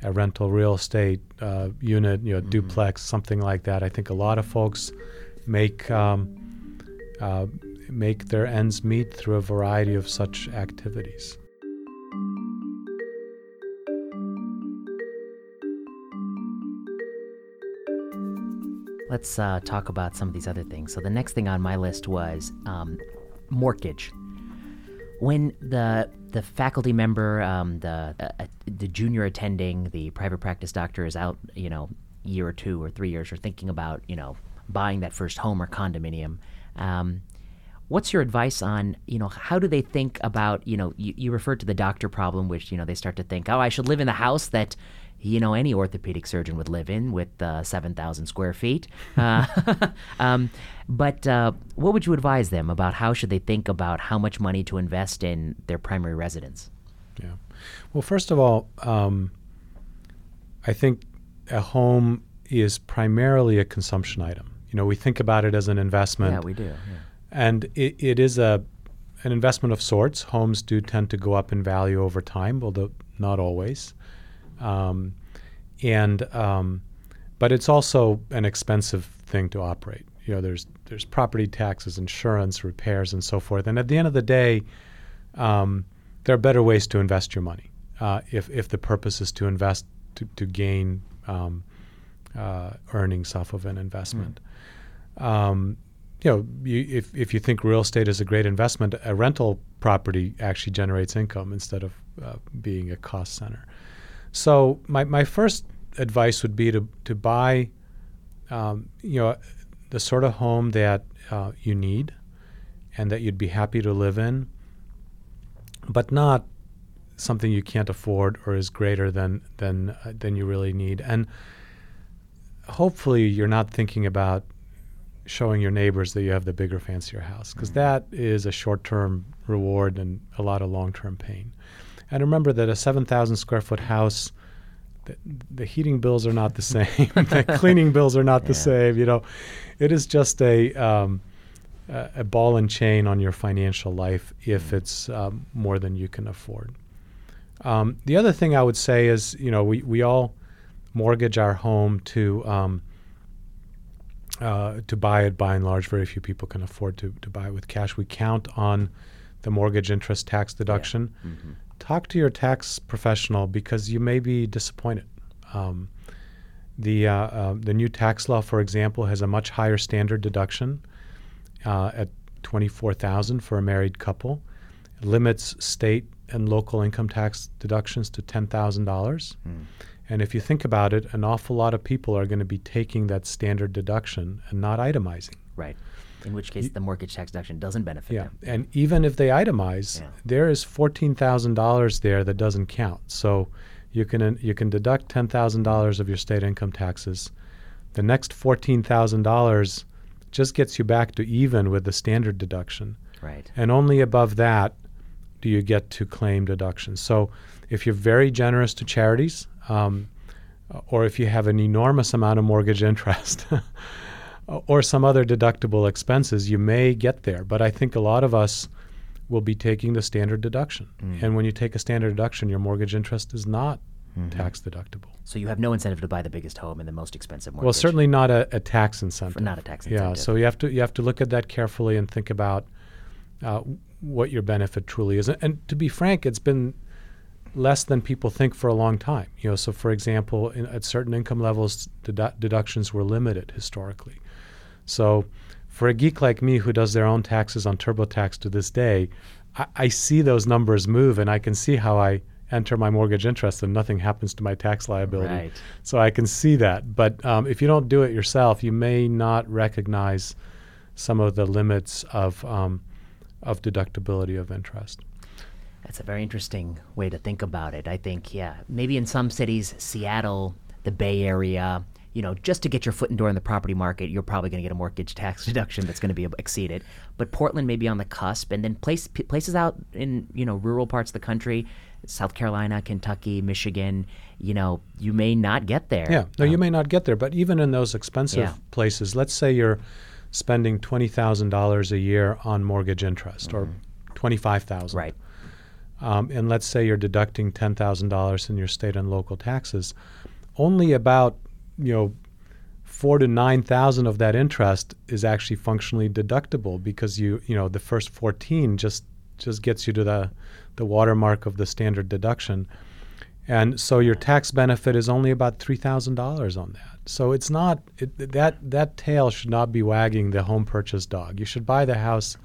a rental real estate uh, unit, you know, duplex, something like that. I think a lot of folks make um, uh, make their ends meet through a variety of such activities. Let's uh, talk about some of these other things. So the next thing on my list was um, mortgage. When the the faculty member, um, the uh, uh, the junior attending, the private practice doctor is out, you know, year or two or three years, or thinking about, you know, buying that first home or condominium. Um, what's your advice on, you know, how do they think about, you know, you, you referred to the doctor problem, which you know they start to think, oh, I should live in the house that you know any orthopedic surgeon would live in with uh, 7,000 square feet. Uh, um, but uh, what would you advise them about how should they think about how much money to invest in their primary residence? Yeah. Well, first of all, um, I think a home is primarily a consumption item. You know, we think about it as an investment. Yeah, we do. Yeah. And it, it is a an investment of sorts. Homes do tend to go up in value over time, although not always. Um, and um, but it's also an expensive thing to operate. You know, there's there's property taxes, insurance, repairs, and so forth. And at the end of the day, um, there are better ways to invest your money. Uh, if if the purpose is to invest to, to gain um, uh, earnings off of an investment. Mm. you know, you, if if you think real estate is a great investment, a rental property actually generates income instead of uh, being a cost center. So my, my first advice would be to, to buy, um, you know, the sort of home that uh, you need and that you'd be happy to live in, but not something you can't afford or is greater than than uh, than you really need. And hopefully, you're not thinking about showing your neighbors that you have the bigger, fancier house, because mm-hmm. is a short-term reward and a lot of long-term pain. And remember that a 7,000 square foot house, the, the, heating bills are not the same. the cleaning bills are not yeah. the same. You know, it is just a, um, a, ball and chain on your financial life if mm. it's um, more than you can afford. Um, the other thing I would say is, you know, we, we all mortgage our home to um, uh, to buy it by and large. Very few people can afford to, to buy it with cash. We count on the mortgage interest tax deduction. Yeah. Mm-hmm talk to your tax professional because you may be disappointed. Um, the uh, uh, the new tax law, for example, has a much higher standard deduction uh, at twenty four thousand for a married couple. It limits state and local income tax deductions to ten thousand dollars. Mm. And if you think about it, an awful lot of people are going to be taking that standard deduction and not itemizing. Right in which case the mortgage tax deduction doesn't benefit yeah. them. And even if they itemize, yeah. there is fourteen thousand dollars there that doesn't count. So you can you can deduct ten thousand dollars of your state income taxes. The next fourteen thousand dollars just gets you back to even with the standard deduction. Right. And only above that do you get to claim deductions. So if you're very generous to charities, um, or if you have an enormous amount of mortgage interest, or some other deductible expenses, you may get there. But I think a lot of us will be taking the standard deduction. Mm. And when you take a standard deduction, your mortgage interest is not mm-hmm. tax deductible. So you have no incentive to buy the biggest home and the most expensive mortgage. Well, certainly not a, a tax incentive. For not a tax incentive. Yeah. So you have to you have to look at that carefully and think about uh, what your benefit truly is. And, and to be frank, it's been less than people think for a long time. You know, so for example, in, at certain income levels, dedu- deductions were limited historically. So for a geek like me who does their own taxes on TurboTax to this day, I, I see those numbers move and I can see how I enter my mortgage interest and nothing happens to my tax liability. Right. So I can see that. But um, if you don't do it yourself, you may not recognize some of the limits of um, of deductibility of interest. That's a very interesting way to think about it. I think, yeah, maybe in some cities, Seattle, the Bay Area, you know, just to get your foot in door in the property market, you're probably going to get a mortgage tax deduction that's going to be exceeded. But Portland may be on the cusp, and then place, places out in you know rural parts of the country, South Carolina, Kentucky, Michigan, you know, you may not get there. Yeah, no, um, you may not get there. But even in those expensive yeah. places, let's say you're spending twenty thousand dollars a year on mortgage interest, mm-hmm. or twenty five thousand. Right. Um, and let's say you're deducting ten thousand dollars in your state and local taxes. Only about you know, four to nine thousand of that interest is actually functionally deductible because you you know the first fourteen just just gets you to the the watermark of the standard deduction, and so your tax benefit is only about three thousand dollars on that. So it's not it, that that tail should not be wagging the home purchase dog. You should buy the house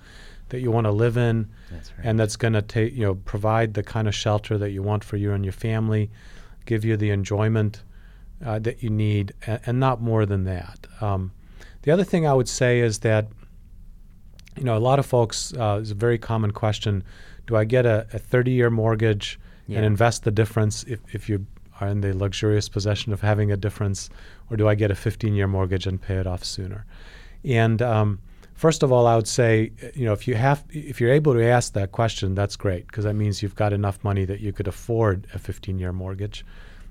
that you want to live in, That's right. and that's going to take you know provide the kind of shelter that you want for you and your family, give you the enjoyment uh, that you need, and, and not more than that. Um, the other thing I would say is that you know a lot of folks uh, is a very common question: Do I get a, a 30-year mortgage Yeah. and invest the difference if, if you are in the luxurious possession of having a difference, or do I get a 15-year mortgage and pay it off sooner? And um, first of all, I would say, you know, if you have, if you're able to ask that question, that's great because that means you've got enough money that you could afford a 15-year mortgage.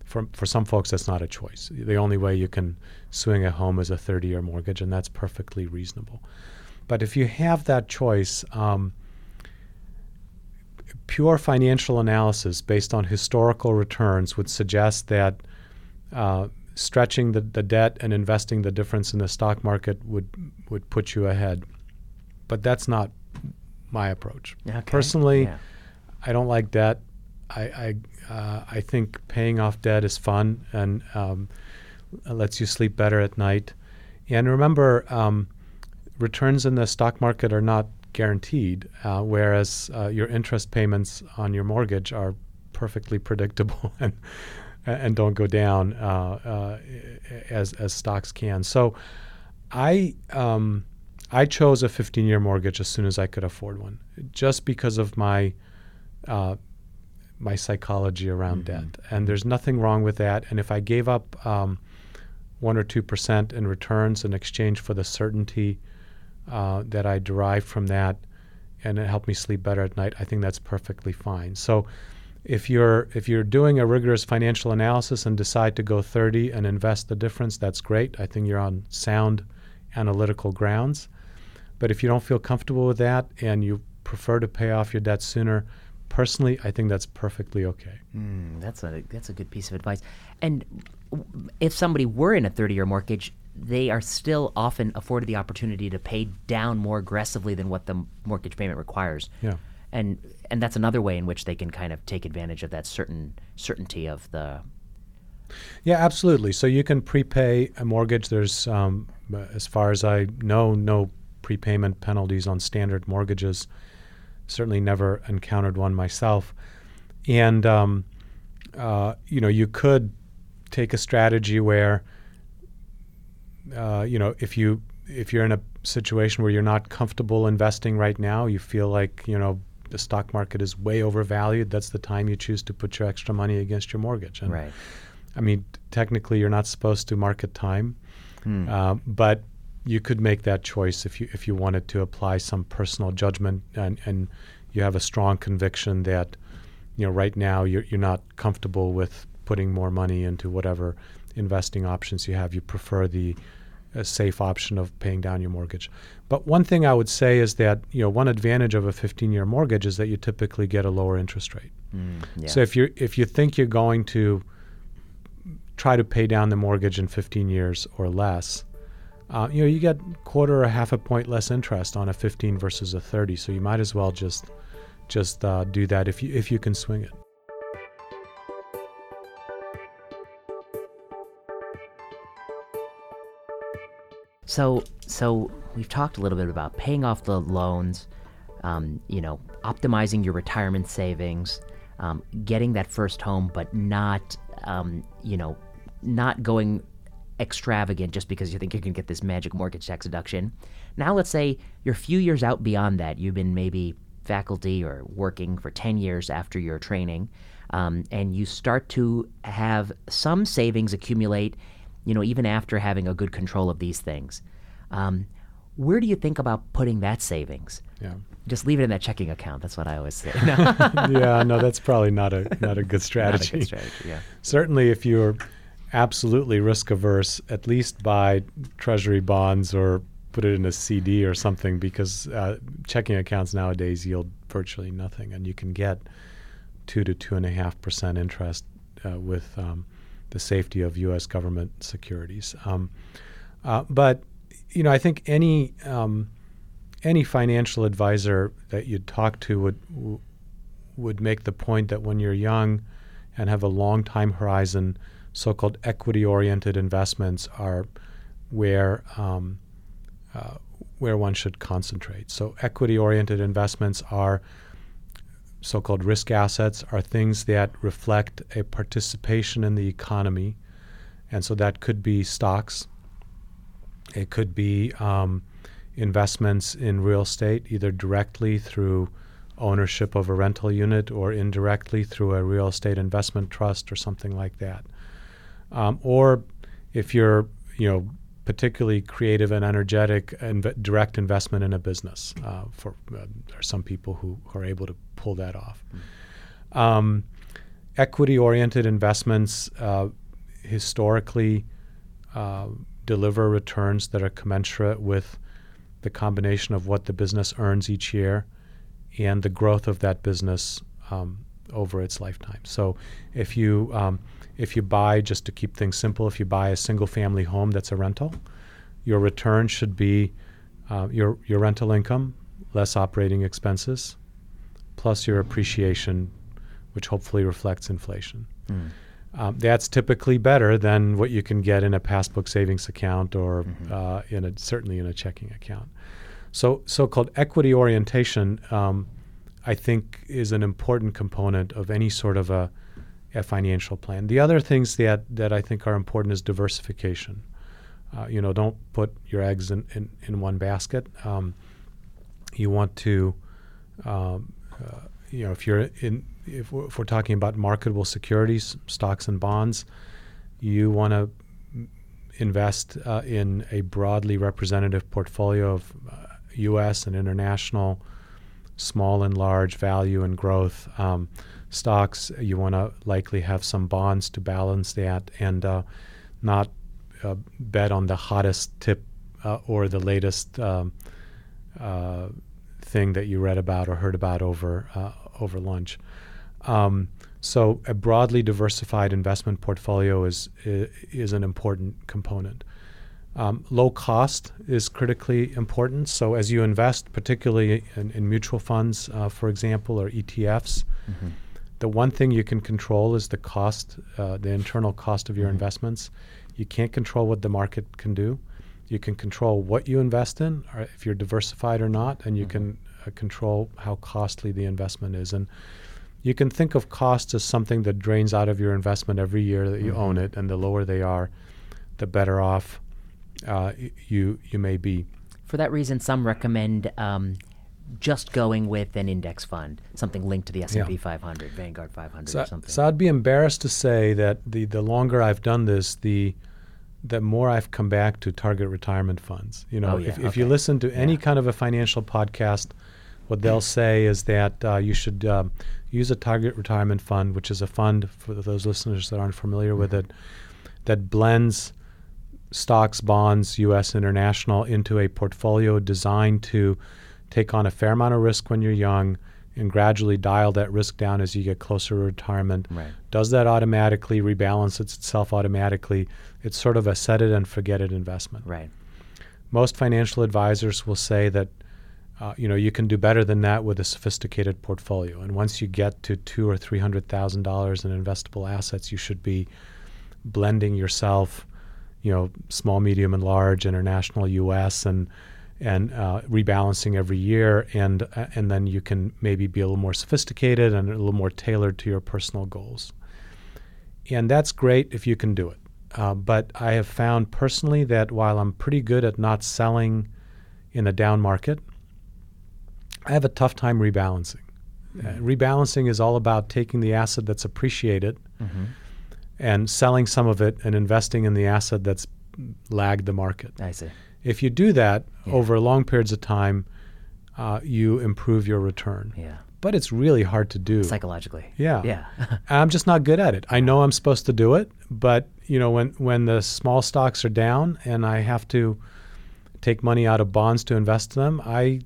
For for some folks, that's not a choice. The only way you can swing a home is a 30-year mortgage, and that's perfectly reasonable. But if you have that choice, um, pure financial analysis based on historical returns would suggest that uh, stretching the, the debt and investing the difference in the stock market would would put you ahead. But that's not my approach. Okay. Personally, Yeah. I don't like debt. I I, uh, I think paying off debt is fun and um, lets you sleep better at night. And remember, um, returns in the stock market are not guaranteed, uh, whereas uh, your interest payments on your mortgage are perfectly predictable and and don't go down uh, uh, as as stocks can. So, I um, I chose a 15-year mortgage as soon as I could afford one, just because of my uh, my psychology around Mhm. debt. And there's nothing wrong with that. And if I gave up um, one or two percent in returns in exchange for the certainty uh, that I derived from that, and it helped me sleep better at night, I think that's perfectly fine. So. If you're if you're doing a rigorous financial analysis and decide to go 30 and invest the difference, that's great. I think you're on sound analytical grounds. But if you don't feel comfortable with that and you prefer to pay off your debt sooner, personally, I think that's perfectly okay. Mm, that's a that's a good piece of advice. And if somebody were in a 30-year mortgage, they are still often afforded the opportunity to pay down more aggressively than what the mortgage payment requires. Yeah. And and that's another way in which they can kind of take advantage of that certain certainty of the Yeah, absolutely. So you can prepay a mortgage. There's, um, as far as I know, no prepayment penalties on standard mortgages. Certainly never encountered one myself. And, um, uh, you know, you could take a strategy where, uh, you know, if you if you're in a situation where you're not comfortable investing right now, you feel like you know the stock market is way overvalued. That's the time you choose to put your extra money against your mortgage. And right. I mean, technically, you're not supposed to market time, Hmm. uh, but you could make that choice if you if you wanted to apply some personal judgment and, and you have a strong conviction that you know right now you're you're not comfortable with putting more money into whatever investing options you have. You prefer the uh, safe option of paying down your mortgage. But one thing I would say is that you know one advantage of a 15-year mortgage is that you typically get a lower interest rate. Mm, yeah. So if you if you think you're going to try to pay down the mortgage in 15 years or less, uh, you know you get quarter or half a point less interest on a 15 versus a 30. So you might as well just just uh, do that if you if you can swing it. So, so we've talked a little bit about paying off the loans, um, you know, optimizing your retirement savings, um, getting that first home, but not, um, you know, not going extravagant just because you think you can get this magic mortgage tax deduction. Now, let's say you're a few years out beyond that. You've been maybe faculty or working for 10 years after your training, um, and you start to have some savings accumulate, you know, even after having a good control of these things. Um, where do you think about putting that savings? Yeah. Just leave it in that checking account. That's what I always say. No, yeah, no, that's probably not a not a good not a strategy. good strategy. Yeah. Certainly, if you're absolutely risk averse, at least buy treasury bonds or put it in a CD or something because uh, checking accounts nowadays yield virtually nothing, and you can get two to two and a half percent interest uh, with um, the safety of U.S. government securities. Um, uh, but you know, I think any um, any financial advisor that you'd talk to would would make the point that when you're young and have a long time horizon, so-called equity-oriented investments are where um, uh, where one should concentrate. So, equity oriented investments are so called risk assets, are things that reflect a participation in the economy. And so that could be stocks, it could be um, investments in real estate, either directly through ownership of a rental unit or indirectly through a real estate investment trust or something like that. Um, or if you're, you know, particularly creative and energetic inv- direct investment in a business. Uh, for uh, there are some people who, who, are able to pull that off. Mm-hmm. Um, equity-oriented investments uh, historically uh, deliver returns that are commensurate with the combination of what the business earns each year and the growth of that business um, over its lifetime. So, if you um, if you buy, just to keep things simple, if you buy a single family home that's a rental, your return should be uh, your, your rental income less operating expenses plus your appreciation, which hopefully reflects inflation. Mm. Um, that's typically better than what you can get in a passbook savings account or mm-hmm. uh, in a, certainly in a checking account. So, so-called equity orientation, um, I think, is an important component of any sort of a a financial plan. The other things that, that I think are important is diversification. Uh, you know, don't put your eggs in, in, in one basket. Um, you want to, um, uh, you know, if you're in, if we're, if we're, talking about marketable securities, stocks and bonds, you want to invest uh, in a broadly representative portfolio of U.S. Uh, and international, small and large value and growth. Um, stocks, you want to likely have some bonds to balance that and uh, not uh, bet on the hottest tip uh, or the latest um, uh, thing that you read about or heard about over uh, over lunch. Um, so a broadly diversified investment portfolio is is an important component. Um, low cost is critically important. So as you invest, particularly in, in mutual funds, uh, for example, or ETFs, mm-hmm the one thing you can control is the cost, uh, the internal cost of your mm-hmm. investments. You can't control what the market can do. You can control what you invest in, or if you're diversified or not, and you mm-hmm. can uh, control how costly the investment is. And you can think of costs as something that drains out of your investment every year that you mm-hmm. own it, and the lower they are, the better off uh, you you may be. For that reason, some recommend um, just going with an index fund, something linked to the S&P yeah. 500, Vanguard 500 so, or something. So I'd be embarrassed to say that the, the longer I've done this, the the more I've come back to target retirement funds. You know, oh, yeah, if, okay. if you listen to any yeah. kind of a financial podcast, what they'll say is that uh, you should um, use a target retirement fund, which is a fund for those listeners that aren't familiar mm-hmm. with it, that blends stocks, bonds, U.S. international into a portfolio designed to take on a fair amount of risk when you're young and gradually dial that risk down as you get closer to retirement. Right. Does that automatically rebalance itself automatically? It's sort of a set it and forget it investment. Right. Most financial advisors will say that uh, you know you can do better than that with a sophisticated portfolio. And once you get to two or three hundred thousand dollars in investable assets, you should be blending yourself, you know, small, medium, and large, international, U.S. and and uh, rebalancing every year, and uh, and then you can maybe be a little more sophisticated and a little more tailored to your personal goals. And that's great if you can do it. Uh, but I have found personally that while I'm pretty good at not selling in a down market, I have a tough time rebalancing. Uh, mm-hmm. rebalancing is all about taking the asset that's appreciated mm-hmm. And selling some of it and investing in the asset that's lagged the market. I see. If you do that yeah. over long periods of time, uh, you improve your return. Yeah. But it's really hard to do psychologically. Yeah. Yeah. I'm just not good at it. I know I'm supposed to do it, but you know when when the small stocks are down and I have to take money out of bonds to invest in them, I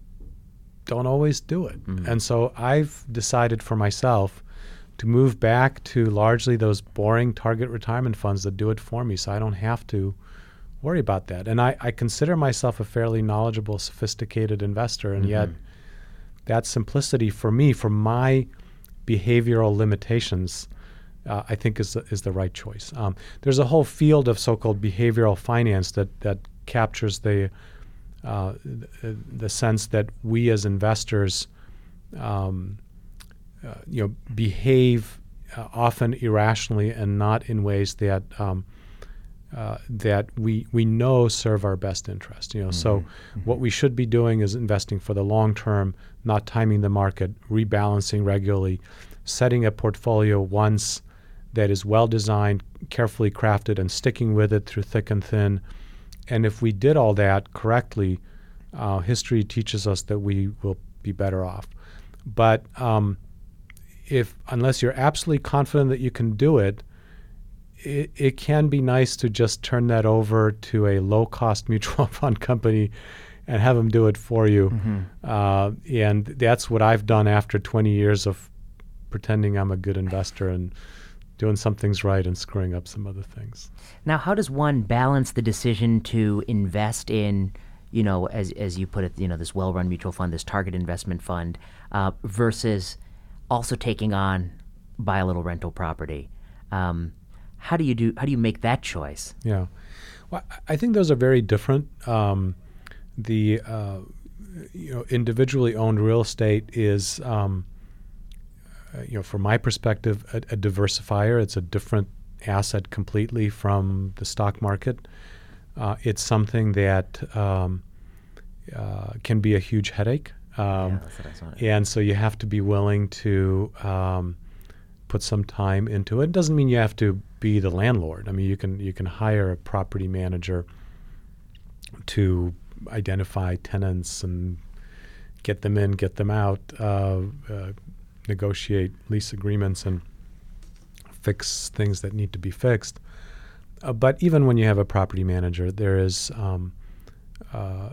don't always do it. Mm-hmm. And so I've decided for myself to move back to largely those boring target retirement funds that do it for me so I don't have to worry about that. And I, I consider myself a fairly knowledgeable, sophisticated investor, and mm-hmm. yet that simplicity for me, for my behavioral limitations, uh, I think is the, is the right choice. Um, there's a whole field of so-called behavioral finance that that captures the uh, the, the, sense that we as investors, um, uh, you know, behave uh, often irrationally and not in ways that um, uh, that we we know serve our best interest. You know, mm-hmm. so mm-hmm. what we should be doing is investing for the long term, not timing the market, rebalancing regularly, setting a portfolio once that is well designed, carefully crafted, and sticking with it through thick and thin. And if we did all that correctly, uh, history teaches us that we will be better off. But um, if unless you're absolutely confident that you can do it, it, it can be nice to just turn that over to a low cost mutual fund company and have them do it for you. Mm-hmm. Uh, and that's what I've done after 20 years of pretending I'm a good investor and doing some things right and screwing up some other things. Now, how does one balance the decision to invest in, you know, as, as you put it, you know, this well run mutual fund, this target investment fund, uh, versus also taking on buy a little rental property? Um, how do you do? How do you make that choice? Yeah, well, I think those are very different. Um, the uh, you know individually owned real estate is um, uh, you know from my perspective a, a, diversifier. It's a different asset completely from the stock market. Uh, it's something that um, uh, can be a huge headache. Um, yeah, and so you have to be willing to um, put some time into it. It doesn't mean you have to be the landlord. I mean, you can you can hire a property manager to identify tenants and get them in, get them out, uh, uh, negotiate lease agreements, and fix things that need to be fixed. Uh, but even when you have a property manager, there is um, uh,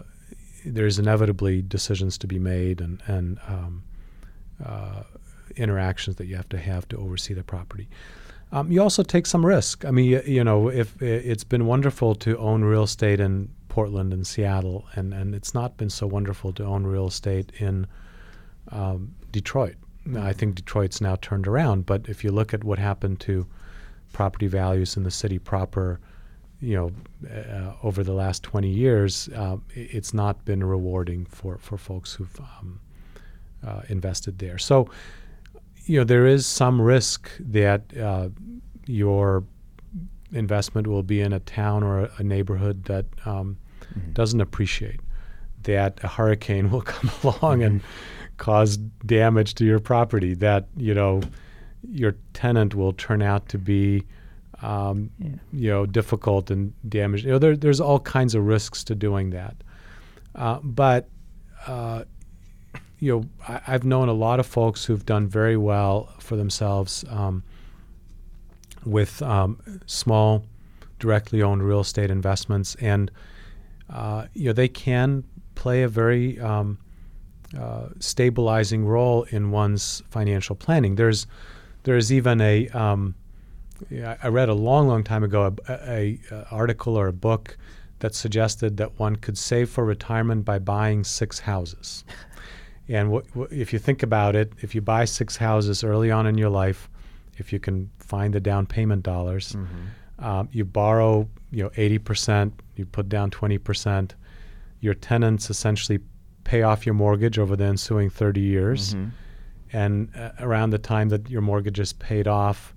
there's inevitably decisions to be made and and um, uh, interactions that you have to have to oversee the property. Um, you also take some risk. I mean, you, you, know, if it's been wonderful to own real estate in Portland and Seattle, and, and it's not been so wonderful to own real estate in um, Detroit. I think Detroit's now turned around, but if you look at what happened to property values in the city proper, you know, uh, over the last 20 years, uh, it's not been rewarding for, for folks who've um, uh, invested there. So, you know, there is some risk that uh, your investment will be in a town or a, a neighborhood that um, mm-hmm. doesn't appreciate that a hurricane will come along and cause damage to your property. That you know, your tenant will turn out to be, um, yeah. you know, difficult and damaged. You know, there, there's all kinds of risks to doing that. Uh, but uh, you know, I, have known a lot of folks who've done very well for themselves um, with um, small, directly owned real estate investments, and uh, you know they can play a very um, uh, stabilizing role in one's financial planning. There's there's even a um, I read a long, long time ago a, a, a article or a book that suggested that one could save for retirement by buying six houses. And w- w- if you think about it, if you buy six houses early on in your life, if you can find the down payment dollars, mm-hmm. um, you borrow, you know, eighty percent, you put down twenty percent. Your tenants essentially pay off your mortgage over the ensuing thirty years, mm-hmm. and uh, around the time that your mortgage is paid off,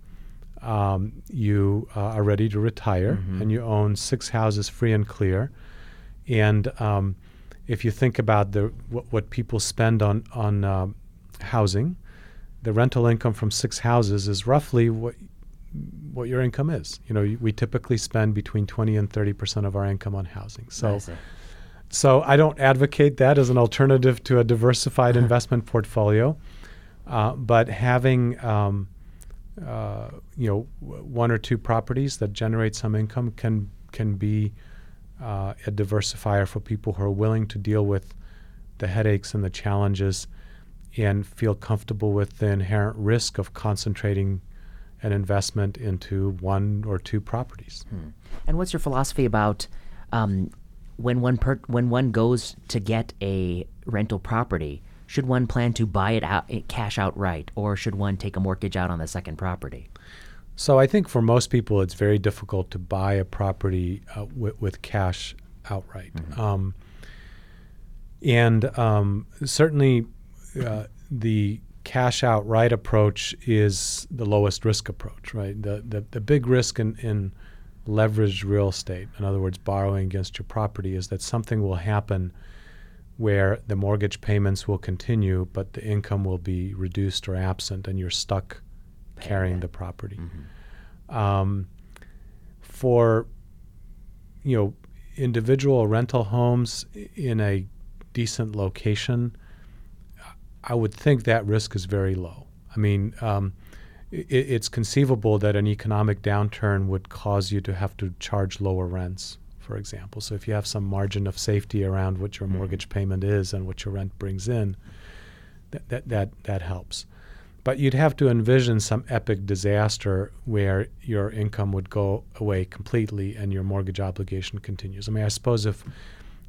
um, you uh, are ready to retire, mm-hmm. and you own six houses free and clear, and um, if you think about the what, what people spend on on uh, housing, the rental income from six houses is roughly what what your income is. You know, we typically spend between 20 and 30 percent of our income on housing. So, I so I don't advocate that as an alternative to a diversified investment portfolio, uh, but having um, uh, you know one or two properties that generate some income can can be uh, a diversifier for people who are willing to deal with the headaches and the challenges and feel comfortable with the inherent risk of concentrating an investment into one or two properties. Hmm. And what's your philosophy about um, when one per- when one goes to get a rental property? Should one plan to buy it out cash outright, or should one take a mortgage out on the second property? So I think for most people, it's very difficult to buy a property uh, with, with, cash outright. Mm-hmm. Um, And um, certainly, uh, the cash outright approach is the lowest risk approach, right? The, the, the big risk in, in leveraged real estate, in other words, borrowing against your property, is that something will happen where the mortgage payments will continue, but the income will be reduced or absent, and you're stuck carrying the property. Mm-hmm. Um, for you know individual rental homes in a decent location, I would think that risk is very low. I mean, um, it, it's conceivable that an economic downturn would cause you to have to charge lower rents, for example. So if you have some margin of safety around what your Mhm. mortgage payment is and what your rent brings in, that that that, that helps. But you'd have to envision some epic disaster where your income would go away completely and your mortgage obligation continues. I mean, I suppose if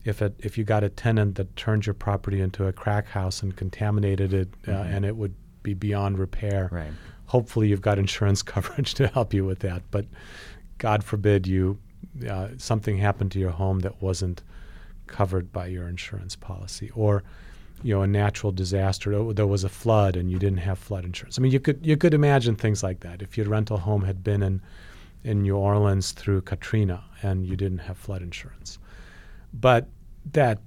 if it, if you got a tenant that turned your property into a crack house and contaminated it, uh, Mhm. and it would be beyond repair, Right. hopefully you've got insurance coverage to help you with that. But God forbid you uh, something happened to your home that wasn't covered by your insurance policy, or you know a natural disaster. There was a flood and you didn't have flood insurance. I mean, you could you could imagine things like that. If your rental home had been in in New Orleans through Katrina and you didn't have flood insurance, but that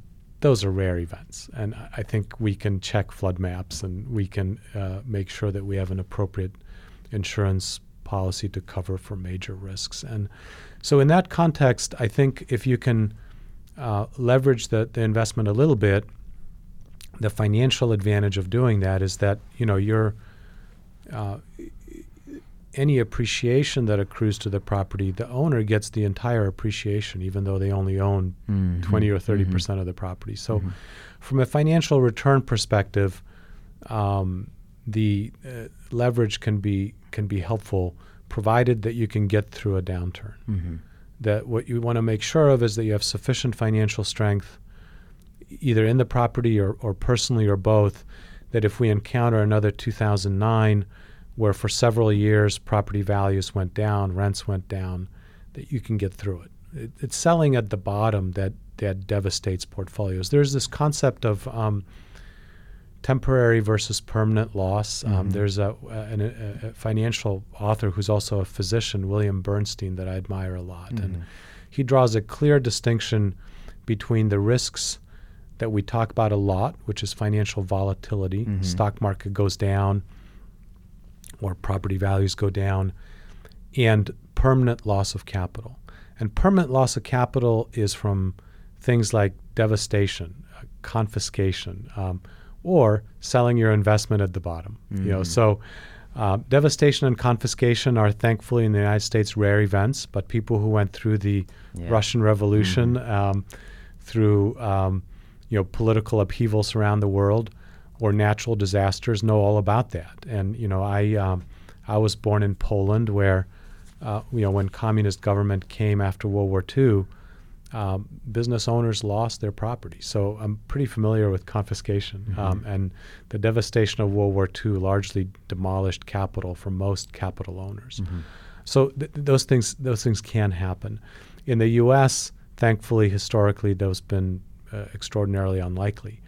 those are rare events, and I think we can check flood maps and we can uh, make sure that we have an appropriate insurance policy to cover for major risks. And so, in that context, I think if you can uh, leverage the, the investment a little bit, the financial advantage of doing that is that you know you're uh, any appreciation that accrues to the property, the owner gets the entire appreciation, even though they only own Mhm. 20 or 30 Mhm. percent of the property. So, Mhm. from a financial return perspective, um, the uh, leverage can be can be helpful, provided that you can get through a downturn. Mhm. That what you want to make sure of is that you have sufficient financial strength, either in the property or, or personally or both. That if we encounter another 2009, where for several years property values went down, rents went down, that you can get through it. it it's selling at the bottom that that devastates portfolios. There's this concept of um, temporary versus permanent loss. Um, Mhm. there's a, a, a, financial author who's also a physician, William Bernstein, that I admire a lot, and Mhm. he draws a clear distinction between the risks that we talk about a lot, which is financial volatility. Mhm. Stock market goes down, or property values go down, and permanent loss of capital. And permanent loss of capital is from things like devastation, uh, confiscation, um, or selling your investment at the bottom. You know, Mm. so uh, devastation and confiscation are thankfully in the United States rare events, but people who went through the Yeah. Russian Revolution, um, through um, you know political upheavals around the world, or natural disasters know all about that. And you know, I um, I was born in Poland, where uh, you know when communist government came after World War II, um, business owners lost their property. So I'm pretty familiar with confiscation um, and the devastation of World War II largely demolished capital for most capital owners. Mhm. So th- th- those things those things can happen. In the U.S., thankfully, historically, those been uh, extraordinarily unlikely.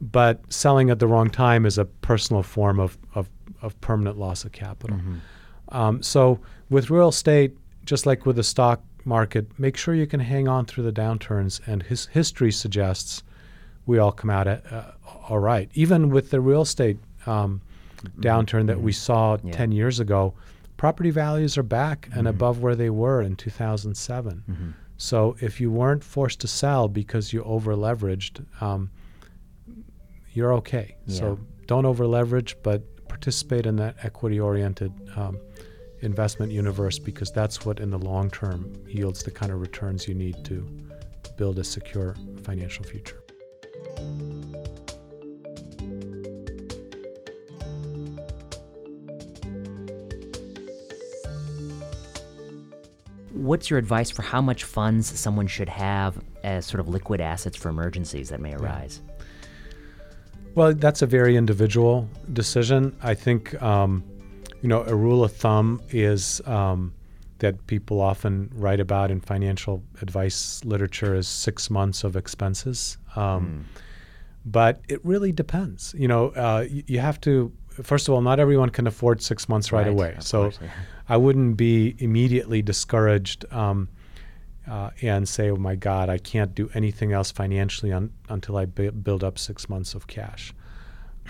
But selling at the wrong time is a personal form of, of, of permanent loss of capital. Mhm. Um, so with real estate, just like with the stock market, make sure you can hang on through the downturns. And his history suggests we all come out at, uh, all right. Even with the real estate um, downturn that we saw Yeah. 10 years ago, property values are back and Mhm. above where they were in 2007. Mhm. So if you weren't forced to sell because you over leveraged, um, you're okay. So don't over leverage, but participate in that equity oriented um, investment universe because that's what in the long term yields the kind of returns you need to build a secure financial future. What's your advice for how much funds someone should have as sort of liquid assets for emergencies that may arise? Well, that's a very individual decision. I think, um, you know, a rule of thumb is um, that people often write about in financial advice literature is six months of expenses. Um, but it really depends. You know, uh, you, you have to. First of all, not everyone can afford six months right, Right, away. So course, yeah. I wouldn't be immediately discouraged um, uh, and say, "Oh my God, I can't do anything else financially un- until I build up six months of cash."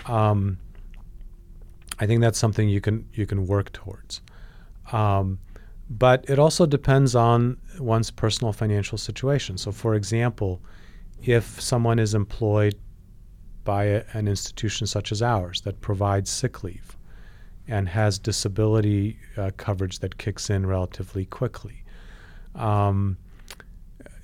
Um, I think that's something you can you can work towards. Um, but it also depends on one's personal financial situation. So, for example, if someone is employed by a, an institution such as ours that provides sick leave and has disability uh, coverage that kicks in relatively quickly, um,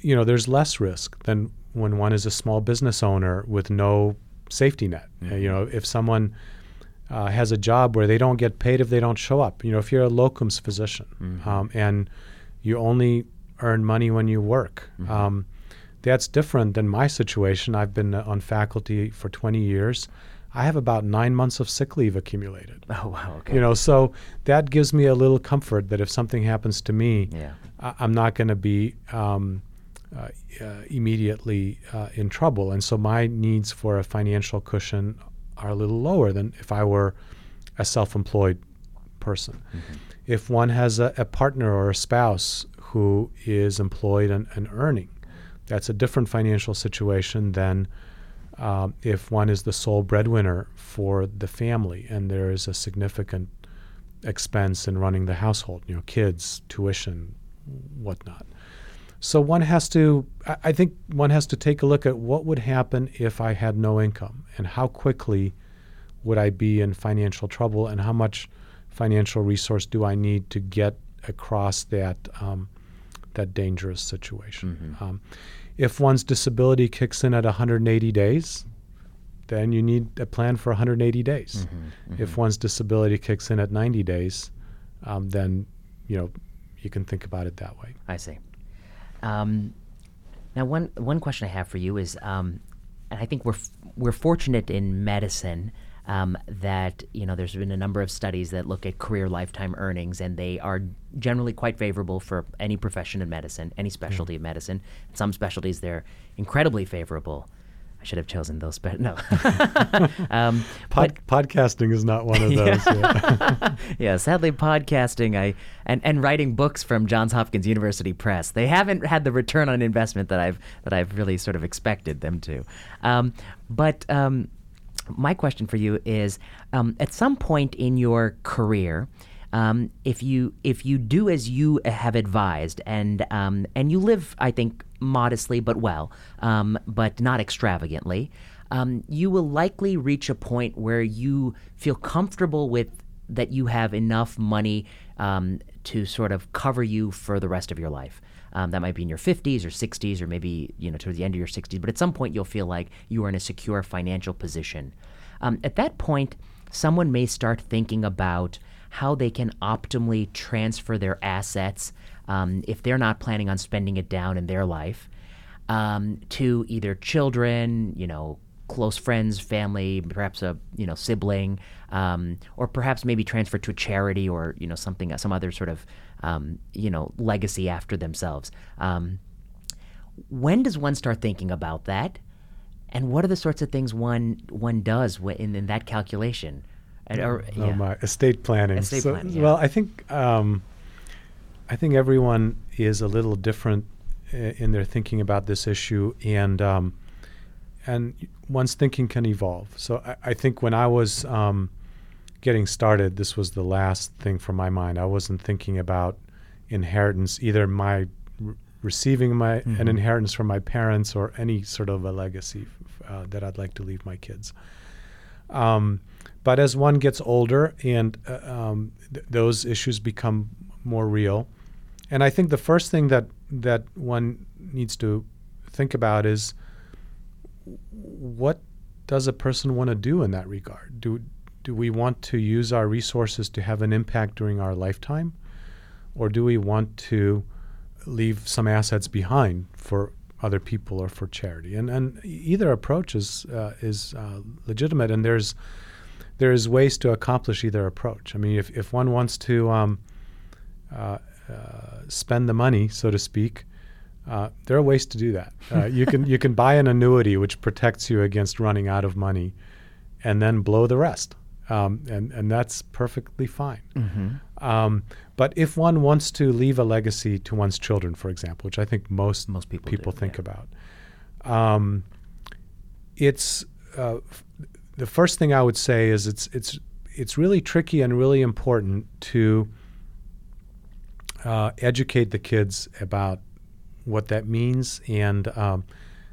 you know, there's less risk than when one is a small business owner with no safety net. Uh, you know, if someone uh, has a job where they don't get paid if they don't show up. You know, if you're a locums physician um, and you only earn money when you work, um, that's different than my situation. I've been uh, on faculty for 20 years. I have about nine months of sick leave accumulated. Oh wow. Okay. You know, so that gives me a little comfort that if something happens to me, Yeah. I- I'm not going to be um, uh, uh, immediately uh, in trouble. And so my needs for a financial cushion are a little lower than if I were a self employed person. If one has a, a partner or a spouse who is employed and, and earning, that's a different financial situation than um, if one is the sole breadwinner for the family and there is a significant expense in running the household, you know, kids, tuition, whatnot. So one has to, I think one has to take a look at what would happen if I had no income and how quickly would I be in financial trouble and how much financial resource do I need to get across that um, that dangerous situation. Um, if one's disability kicks in at 180 days, then you need a plan for 180 days. If one's disability kicks in at 90 days, um, then you know you can think about it that way. I see. Um, now, one one question I have for you is, um, and I think we're f- we're fortunate in medicine um, that you know there's been a number of studies that look at career lifetime earnings, and they are generally quite favorable for any profession in medicine, any specialty of medicine. Some specialties they're incredibly favorable. I should have chosen those, but no. um, Pod- podcasting is not one of those. yeah. yeah, sadly, podcasting, I and, and writing books from Johns Hopkins University Press, they haven't had the return on investment that I've that I've really sort of expected them to. Um, but um, my question for you is: um, at some point in your career, um, if you if you do as you have advised and um, and you live, I think, modestly but well, um, but not extravagantly, um, you will likely reach a point where you feel comfortable with that you have enough money um, to sort of cover you for the rest of your life. Um, that might be in your 50s or 60s or maybe you know towards the end of your 60s. But at some point, you'll feel like you are in a secure financial position. Um, at that point, someone may start thinking about how they can optimally transfer their assets um, if they're not planning on spending it down in their life um, to either children, you know, close friends, family, perhaps a you know sibling, um, or perhaps maybe transfer to a charity or you know something, some other sort of um, you know legacy after themselves. Um, when does one start thinking about that? And what are the sorts of things one one does in, in that calculation? And, or, Oh my estate planning. Estate So- planning, yeah. Well, I think um, I think everyone is a little different in their thinking about this issue, and um, and one's thinking can evolve. So I, I think when I was um, getting started, this was the last thing from my mind. I wasn't thinking about inheritance, either my r- receiving my an inheritance from my parents or any sort of a legacy uh, that I'd like to leave my kids. Um, but as one gets older and uh, um, th- those issues become more real, and I think the first thing that that one needs to think about is what does a person want to do in that regard? Do do we want to use our resources to have an impact during our lifetime, or do we want to leave some assets behind for other people or for charity? And and either approach is uh, is uh, legitimate, and there's there's ways to accomplish either approach. I mean, if if one wants to um, uh, uh, spend the money, so to speak, Uh, there are ways to do that. Uh, you can you can buy an annuity which protects you against running out of money, and then blow the rest, um, and and that's perfectly fine. Mm-hmm. Um, but if one wants to leave a legacy to one's children, for example, which I think most Most people people do, think yeah. about, um, it's uh, f- the first thing I would say is it's it's it's really tricky and really important to uh, educate the kids about what that means and um,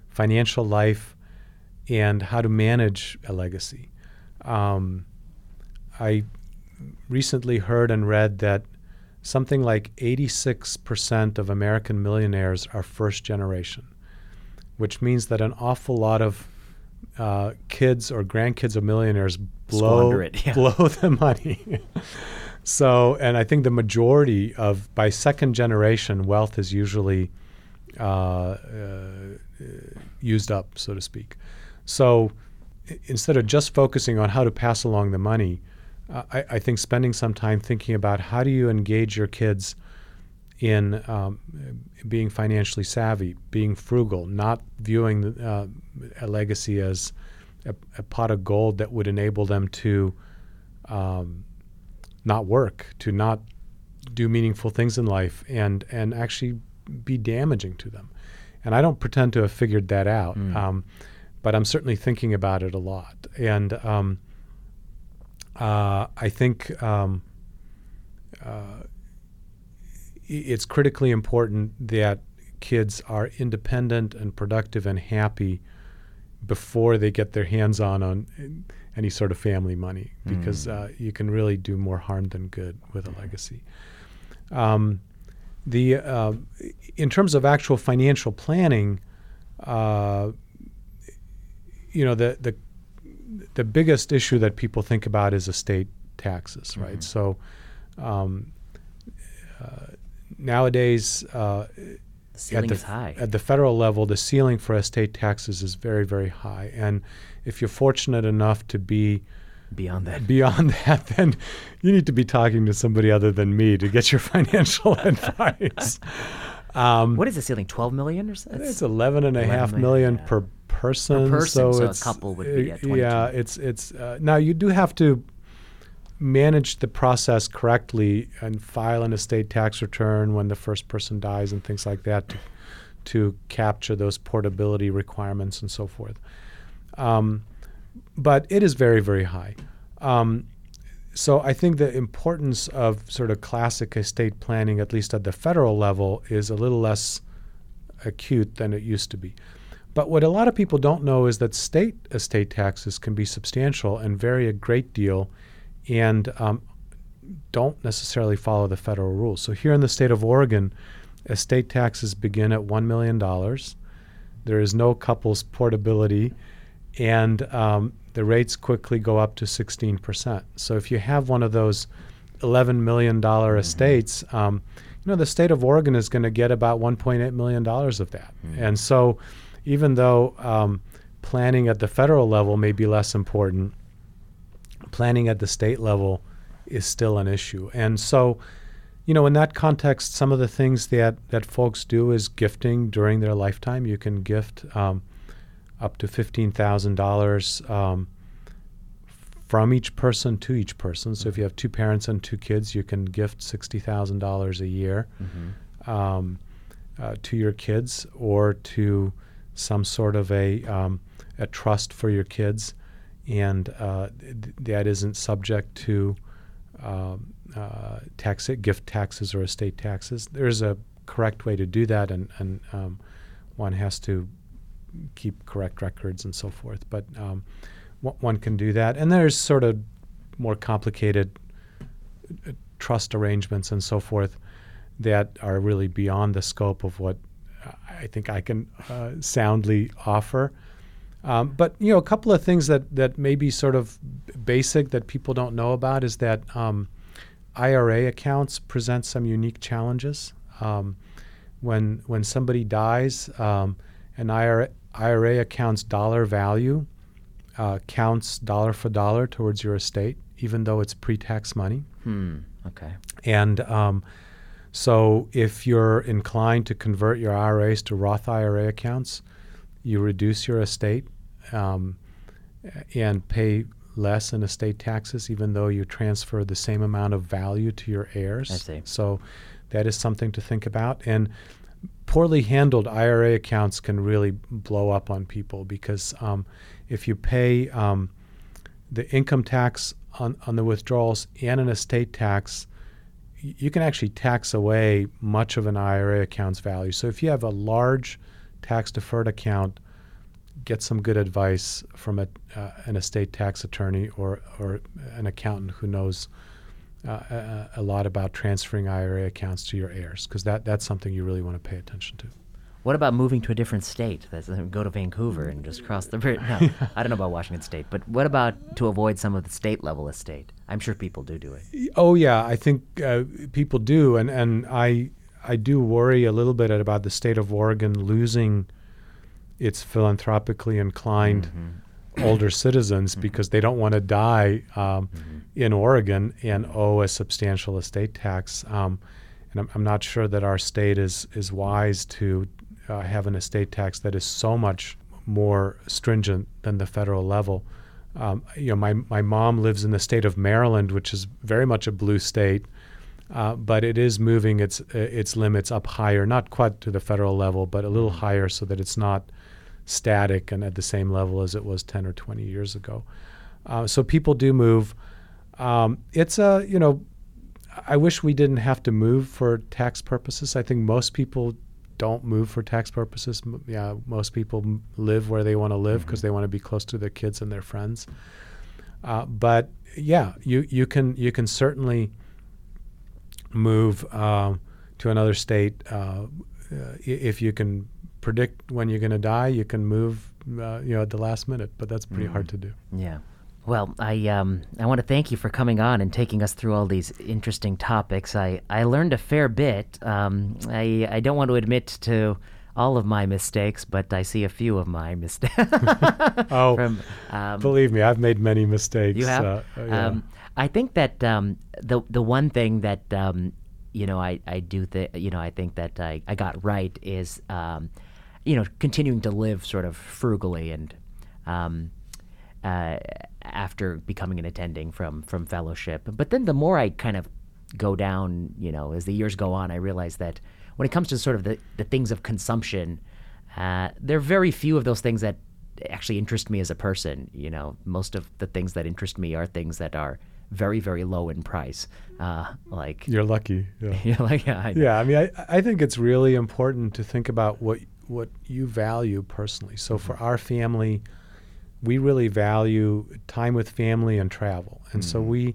financial life and how to manage a legacy. Um, I recently heard and read that something like 86% of American millionaires are first generation, which means that an awful lot of uh, kids or grandkids of millionaires blow it, yeah. blow the money. So, and I think the majority of by second generation wealth is usually uh, uh, used up, so to speak. So, instead of just focusing on how to pass along the money, I, I think spending some time thinking about how do you engage your kids in um, being financially savvy, being frugal, not viewing uh, a legacy as a, a pot of gold that would enable them to um, not work, to not do meaningful things in life, and and actually be damaging to them. And I don't pretend to have figured that out, Mm. um, but I'm certainly thinking about it a lot. And um, uh, I think um, uh, it's critically important that kids are independent and productive and happy before they get their hands on on any sort of family money because Mm. uh, you can really do more harm than good with a legacy. Um, the uh, in terms of actual financial planning, uh, you know the the the biggest issue that people think about is estate taxes, right? Mhm. So um, uh, nowadays, uh, The ceiling the, is high. At the federal level, the ceiling for estate taxes is very, very high. And if you're fortunate enough to be Beyond that, beyond that, then you need to be talking to somebody other than me to get your financial advice. Um, what is the ceiling? Twelve million or so? it's 11 and a half million, million yeah. per person. person, so a it's, couple would be uh, at 22. Yeah, it's it's uh, now you do have to manage the process correctly and file an estate tax return when the first person dies and things like that to, to capture those portability requirements and so forth. Um, but it is very very high. Um, so I think the importance of sort of classic estate planning, at least at the federal level, is a little less acute than it used to be. But what a lot of people don't know is that state estate taxes can be substantial and vary a great deal, and um, don't necessarily follow the federal rules. So here in the state of Oregon, estate taxes begin at one million dollars. There is no couples portability, and um, the rates quickly go up to 16%. So if you have one of those $11 million estates, um, you know, the state of Oregon is going to get about $1.8 million of that. And so even though um, planning at the federal level may be less important, planning at the state level is still an issue. And so, you know, in that context, some of the things that, that folks do is gifting during their lifetime. You can gift um, up to $15,000 um, from each person to each person. So if you have two parents and two kids, you can gift $60,000 a year Mhm. um, uh, to your kids or to some sort of a, um, a trust for your kids. And uh, th- that isn't subject to um, uh, tax gift taxes or estate taxes. There's a correct way to do that, and, and um, one has to keep correct records and so forth. But um, w- one can do that. And there's sort of more complicated uh, trust arrangements and so forth that are really beyond the scope of what I think I can uh, soundly offer. Um, but you know, a couple of things that that may be sort of basic that people don't know about is that um, IRA accounts present some unique challenges. Um, when when somebody dies, um, an IRA, IRA account's dollar value uh, counts dollar for dollar towards your estate, even though it's pre-tax money. Hmm. Okay. And um, So if you're inclined to convert your IRAs to Roth IRA accounts, you reduce your estate um, and pay less in estate taxes, even though you transfer the same amount of value to your heirs. I see. So that is something to think about. And poorly handled IRA accounts can really blow up on people because um, if you pay um, the income tax on, on the withdrawals and an estate tax, you can actually tax away much of an IRA account's value. So if you have a large tax deferred account, get some good advice from a, uh, an estate tax attorney or, or an accountant who knows uh, a, a lot about transferring IRA accounts to your heirs because that, that's something you really want to pay attention to. What about moving to a different state? That's, uh, go to Vancouver and just cross the bridge. No, I don't know about Washington State, but what about to avoid some of the state level estate? I'm sure people do do it. Oh yeah, I think uh, people do, and and I I do worry a little bit about the state of Oregon losing its philanthropically inclined Mm-hmm. Older citizens because they don't want to die um, Mm-hmm. in Oregon and owe a substantial estate tax. Um, and I'm, I'm not sure that our state is is wise to uh, have an estate tax that is so much more stringent than the federal level. Um, you know, my my mom lives in the state of Maryland, which is very much a blue state, uh, but it is moving its its limits up higher, not quite to the federal level, but a little higher, so that it's not static and at the same level as it was 10 or 20 years ago. Uh, so people do move. Um, it's a you know, I wish we didn't have to move for tax purposes. I think most people don't move for tax purposes. M- Yeah, most people m- live where they want to live because they want to be close to their kids and their friends. Uh, but yeah, you you can you can certainly move um, to another state uh, uh, if you can predict when you're going to die. You can move, uh, you know, at the last minute, but that's pretty hard to do. Yeah. Well, I um, I want to thank you for coming on and taking us through all these interesting topics. I, I learned a fair bit. Um, I I don't want to admit to all of my mistakes, but I see a few of my mistakes. Oh, From um, Believe me, I've made many mistakes. you have. uh, uh, yeah. um, I think that um, the the one thing that um, you know I I do th- you know I think that I, I got right is um, you know continuing to live sort of frugally and um, uh, after becoming an attending from from fellowship. But then the more I kind of go down, you know, as the years go on, I realize that when it comes to sort of the, the things of consumption, uh, there are very few of those things that actually interest me as a person. You know, most of the things that interest me are things that are very, very low in price. Uh, like, You're lucky. Yeah. you know, like, yeah, I know. Yeah, I mean, I, I think it's really important to think about what what you value personally. So for our family, we really value time with family and travel, and so we.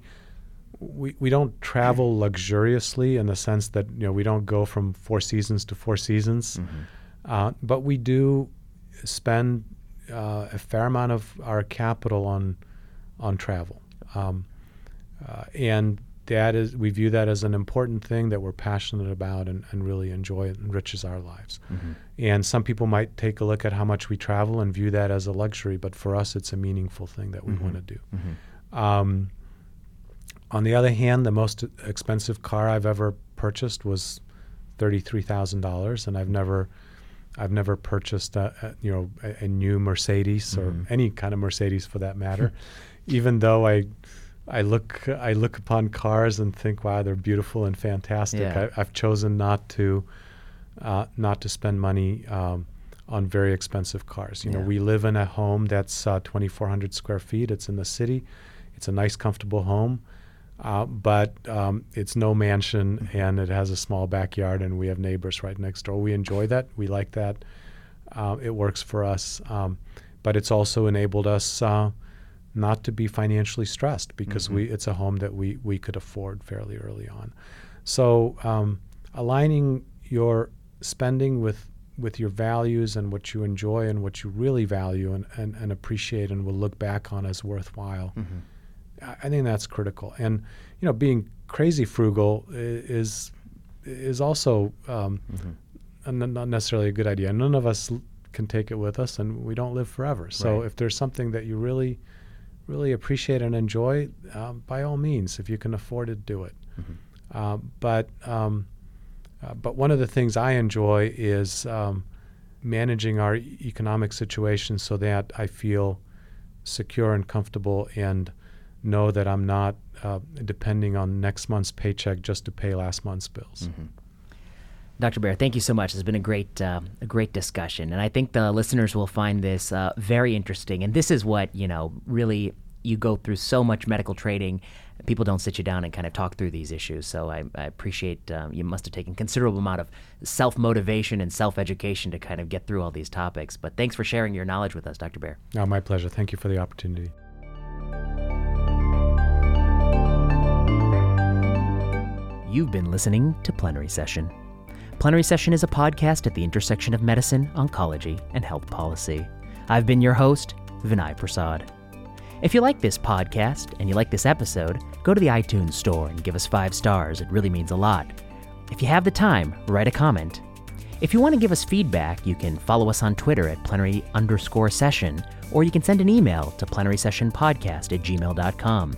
We, we don't travel luxuriously in the sense that you know we don't go from four seasons to four seasons, uh, but we do spend uh, a fair amount of our capital on on travel, um, uh, and that is we view that as an important thing that we're passionate about and, and really enjoy it enriches our lives. Mm-hmm. And some people might take a look at how much we travel and view that as a luxury, but for us, it's a meaningful thing that we mm-hmm. want to do. Mm-hmm. Um, on the other hand, the most expensive car I've ever purchased was thirty-three thousand dollars, and I've never, I've never purchased a, a you know a, a new Mercedes or any kind of Mercedes for that matter, even though I, I look I look upon cars and think, wow, they're beautiful and fantastic. Yeah. I, I've chosen not to, uh, not to spend money. Um, on very expensive cars. You know, we live in a home that's uh, 2,400 square feet. It's in the city. It's a nice, comfortable home, uh, but um, it's no mansion, and it has a small backyard, and we have neighbors right next door. We enjoy that. We like that. Uh, it works for us, um, but it's also enabled us uh, not to be financially stressed because we it's a home that we we could afford fairly early on. So um, aligning your spending with with your values and what you enjoy and what you really value and, and, and appreciate and will look back on as worthwhile. I I think that's critical. And you know, being crazy frugal is is also um, n- not necessarily a good idea. None of us l- can take it with us, and we don't live forever. So Right. if there's something that you really really appreciate and enjoy, um, by all means, if you can afford to do it. Um, but um, Uh, but one of the things I enjoy is um, managing our economic situation so that I feel secure and comfortable and know that I'm not uh, depending on next month's paycheck just to pay last month's bills. Mm-hmm. Dr. Beer, thank you so much. It's been a great, uh, a great discussion, and I think the listeners will find this uh, very interesting. And this is what you know, really, you go through so much medical training. People don't sit you down and kind of talk through these issues. So I, I appreciate um, you must have taken considerable amount of self motivation and self education to kind of get through all these topics. But thanks for sharing your knowledge with us, Dr. Beer. No, my pleasure. Thank you for the opportunity. You've been listening to Plenary Session. Plenary Session is a podcast at the intersection of medicine, oncology, and health policy. I've been your host, Vinay Prasad. If you like this podcast and you like this episode, go to the iTunes store and give us five stars. It really means a lot. If you have the time, write a comment. If you want to give us feedback, you can follow us on Twitter at plenary underscore session, or you can send an email to plenarysessionpodcast at gmail.com.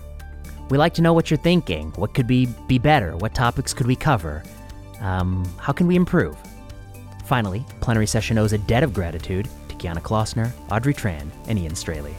We like to know what you're thinking. What could be, be better? What topics could we cover? Um, how can we improve? Finally, Plenary Session owes a debt of gratitude to Kiana Klossner, Audrey Tran, and Ian Straley.